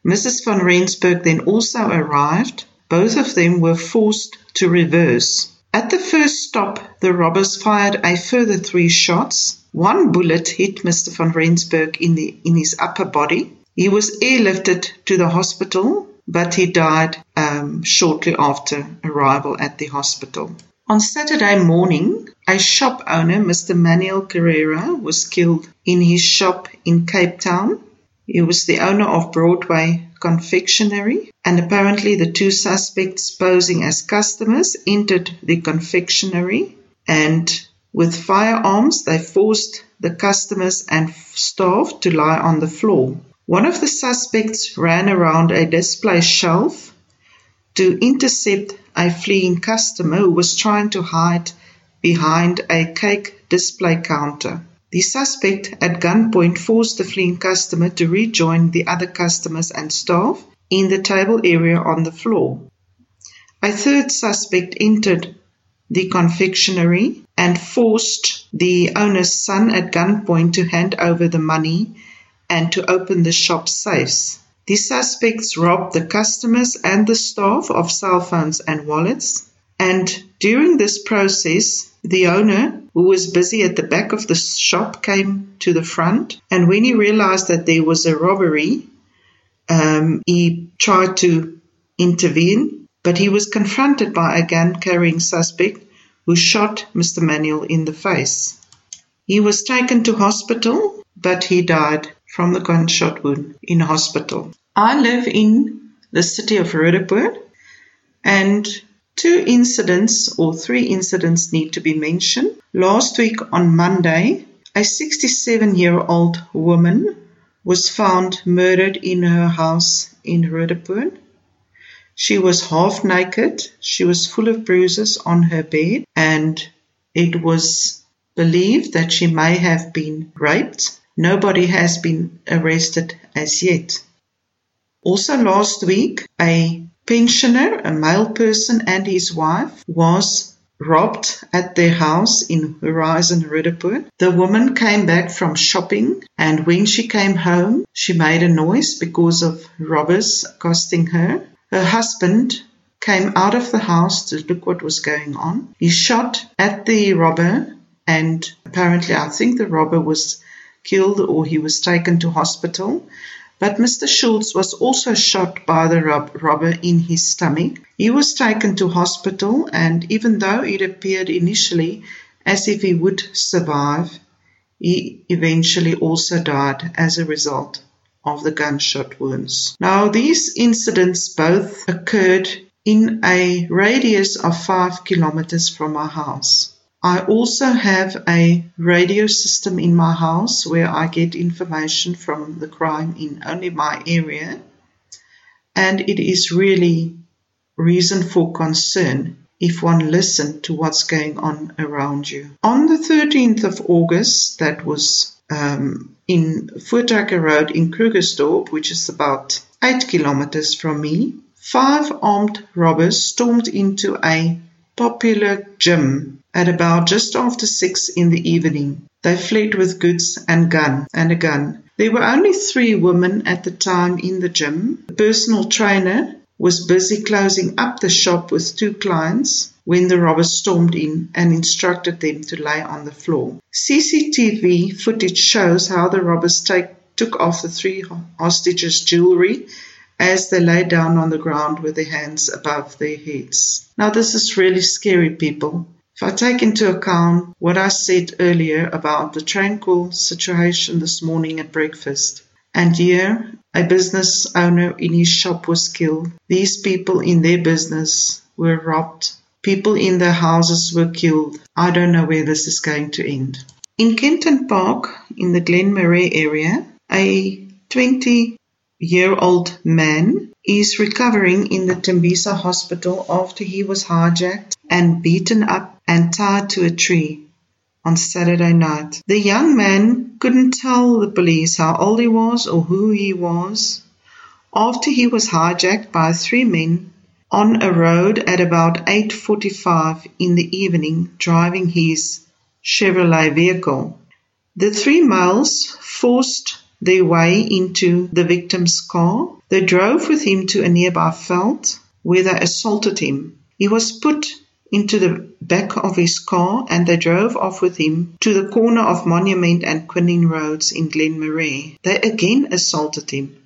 Mrs. van Rensburg then also arrived. Both of them were forced to reverse. At the first stop, the robbers fired a further three shots. One bullet hit Mr. van Rensburg in, the, in his upper body. He was airlifted to the hospital, but he died um, shortly after arrival at the hospital. On Saturday morning, a shop owner, Mr. Manuel Carrera, was killed in his shop in Cape Town. He was the owner of Broadway Confectionery, and apparently the two suspects posing as customers entered the confectionery and with firearms they forced the customers and staff to lie on the floor. One of the suspects ran around a display shelf to intercept a fleeing customer who was trying to hide behind a cake display counter. The suspect at gunpoint forced the fleeing customer to rejoin the other customers and staff in the table area on the floor. A third suspect entered the confectionery and forced the owner's son at gunpoint to hand over the money and to open the shop safes. The suspects robbed the customers and the staff of cell phones and wallets. And during this process, the owner, who was busy at the back of the shop, came to the front. And when he realized that there was a robbery, um, he tried to intervene, but he was confronted by a gun carrying suspect who shot Mr. Manuel in the face. He was taken to hospital, but he died from the gunshot wound in hospital. I live in the city of Roodepoort, and two incidents or three incidents need to be mentioned. Last week on Monday, a 67 year old woman was found murdered in her house in Roodepoort. She was half naked, she was full of bruises on her bed, and it was believed that she may have been raped. Nobody has been arrested as yet. Also last week, a pensioner, a male person and his wife was robbed at their house in Horizon Roodepoort. The woman came back from shopping and when she came home, she made a noise because of robbers accosting her. Her husband came out of the house to look what was going on. He shot at the robber and apparently I think the robber was killed or he was taken to hospital. But Mr. Schultz was also shot by the rob- robber in his stomach. He was taken to hospital, and even though it appeared initially as if he would survive, he eventually also died as a result of the gunshot wounds. Now, these incidents both occurred in a radius of five kilometers from our house. I also have a radio system in my house where I get information from the crime in only my area, and it is really reason for concern if one listened to what's going on around you. On the 13th of August, that was um, in Voortrekker Road in Krugersdorp, which is about 8 kilometers from me, five armed robbers stormed into a popular gym at about just after six in the evening. They fled with goods and gun and a gun. There were only three women at the time in the gym. The personal trainer was busy closing up the shop with two clients when the robbers stormed in and instructed them to lay on the floor. CCTV footage shows how the robbers take, took off the three hostages' jewelry as they lay down on the ground with their hands above their heads. Now, this is really scary, people. If I take into account what I said earlier about the tranquil situation this morning at breakfast, and here a business owner in his shop was killed, these people in their business were robbed, people in their houses were killed, I don't know where this is going to end. In Kempton Park, in the Glen Marais area, a 20 year old man is recovering in the Tembisa hospital after he was hijacked and beaten up and tied to a tree on Saturday night. The young man couldn't tell the police how old he was or who he was. After he was hijacked by three men on a road at about 8:45 in the evening driving his Chevrolet vehicle. The three males forced their way into the victim's car. They drove with him to a nearby veld where they assaulted him. He was put into the back of his car and they drove off with him to the corner of Monument and Quinine Roads in Glen Marais. They again assaulted him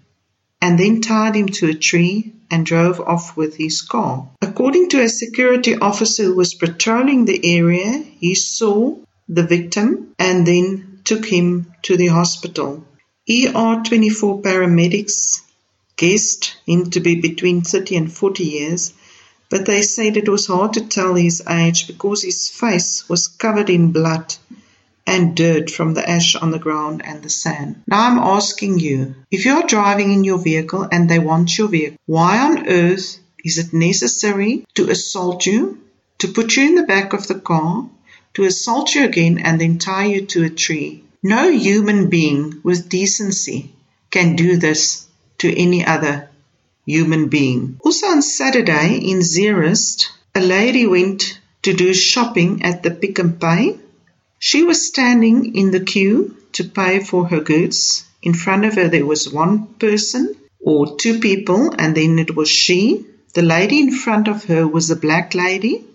and then tied him to a tree and drove off with his car. According to a security officer who was patrolling the area, he saw the victim and then took him to the hospital. ER 24 paramedics guessed him to be between 30 and 40 years, but they said it was hard to tell his age because his face was covered in blood and dirt from the ash on the ground and the sand. Now I'm asking you, if you're driving in your vehicle and they want your vehicle, why on earth is it necessary to assault you, to put you in the back of the car, to assault you again and then tie you to a tree? No human being with decency can do this to any other human being. Also on Saturday in Zeerust, a lady went to do shopping at the Pick and Pay. She was standing in the queue to pay for her goods. In front of her, there was one person or two people, and then it was she. The lady in front of her was a black lady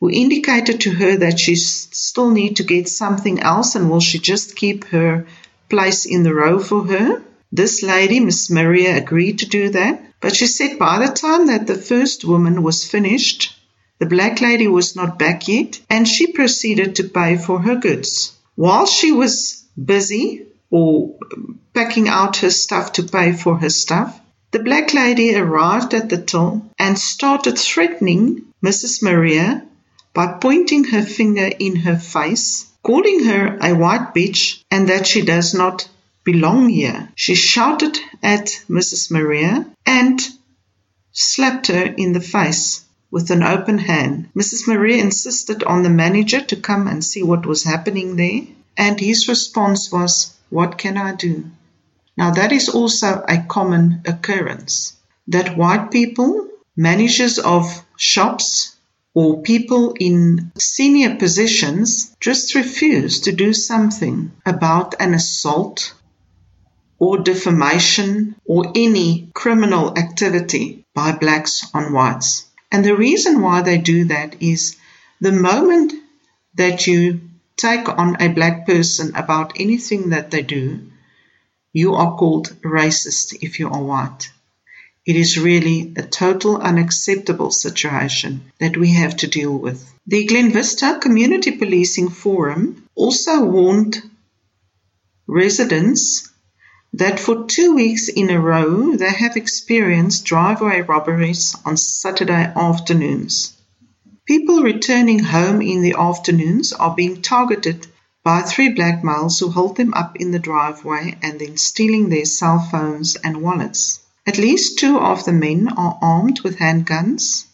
who indicated to her that she still need to get something else and will she just keep her place in the row for her. This lady, Miss Maria, agreed to do that, but she said by the time that the first woman was finished, the black lady was not back yet, and she proceeded to pay for her goods. While she was busy or packing out her stuff to pay for her stuff, the black lady arrived at the till and started threatening Mrs. Maria by pointing her finger in her face, calling her a white bitch and that she does not belong here. She shouted at Mrs. Maria and slapped her in the face with an open hand. Mrs. Maria insisted on the manager to come and see what was happening there, and his response was, What can I do? Now, that is also a common occurrence that white people, managers of shops, or people in senior positions just refuse to do something about an assault or defamation or any criminal activity by blacks on whites. And the reason why they do that is the moment that you take on a black person about anything that they do, you are called racist if you are white. It is really a total unacceptable situation that we have to deal with. The Glen Vista Community Policing Forum also warned residents that for two weeks in a row they have experienced driveway robberies on Saturday afternoons. People returning home in the afternoons are being targeted by three black males who hold them up in the driveway and then stealing their cell phones and wallets. At least two of the men are armed with handguns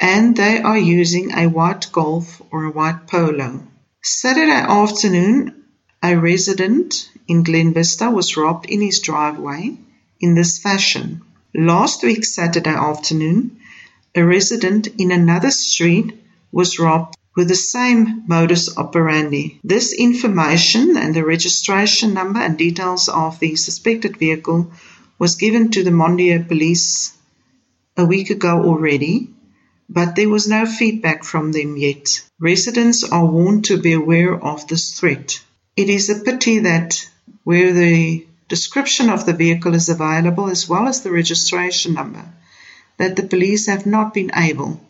and they are using a white Golf or a white Polo. Saturday afternoon, a resident in Glen Vista was robbed in his driveway in this fashion. Last week, Saturday afternoon, a resident in another street was robbed with the same modus operandi. This information and the registration number and details of the suspected vehicle was given to the Mondeor police a week ago already, but there was no feedback from them yet. Residents are warned to be aware of this threat. It is a pity that where the description of the vehicle is available as well as the registration number, that the police have not been able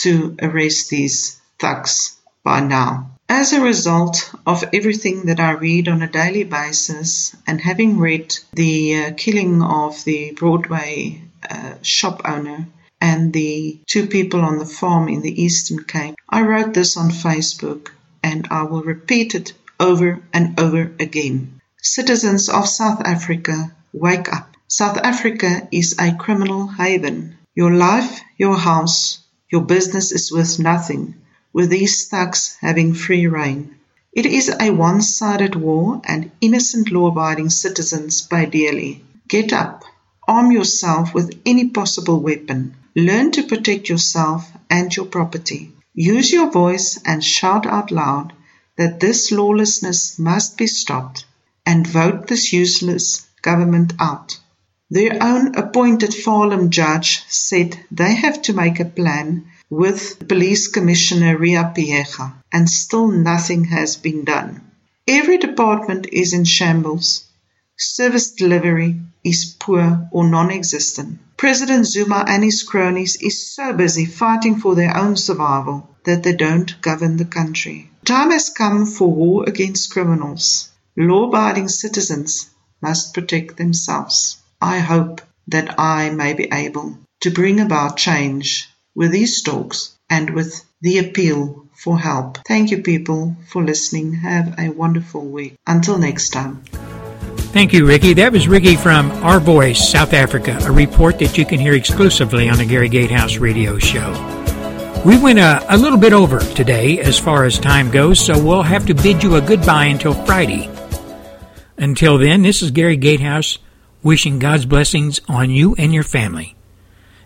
to arrest these thugs by now. As a result of everything that I read on a daily basis and having read the uh, killing of the Broadway uh, shop owner and the two people on the farm in the Eastern Cape, I wrote this on Facebook and I will repeat it over and over again. Citizens of South Africa, wake up. South Africa is a criminal haven. Your life, your house, your business is worth nothing with these thugs having free rein. It is a one sided war, and innocent law abiding citizens pay dearly. Get up, arm yourself with any possible weapon, learn to protect yourself and your property. Use your voice and shout out loud that this lawlessness must be stopped, and vote this useless government out. Their own appointed Farlam judge said they have to make a plan with Police Commissioner Riah Phiyega, and still nothing has been done. Every department is in shambles. Service delivery is poor or non-existent. President Zuma and his cronies is so busy fighting for their own survival that they don't govern the country. Time has come for war against criminals. Law-abiding citizens must protect themselves. I hope that I may be able to bring about change with these talks and with the appeal for help. Thank you, people, for listening. Have a wonderful week. Until next time. Thank you, Riekie. That was Riekie from Our Voice, South Africa, a report that you can hear exclusively on the Gary Gatehouse radio show. We went a, a little bit over today as far as time goes, so we'll have to bid you a goodbye until Friday. Until then, this is Gary Gatehouse wishing God's blessings on you and your family.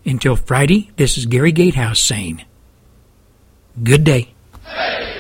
Until Friday, this is Gary Gatehouse saying Good day. Hey!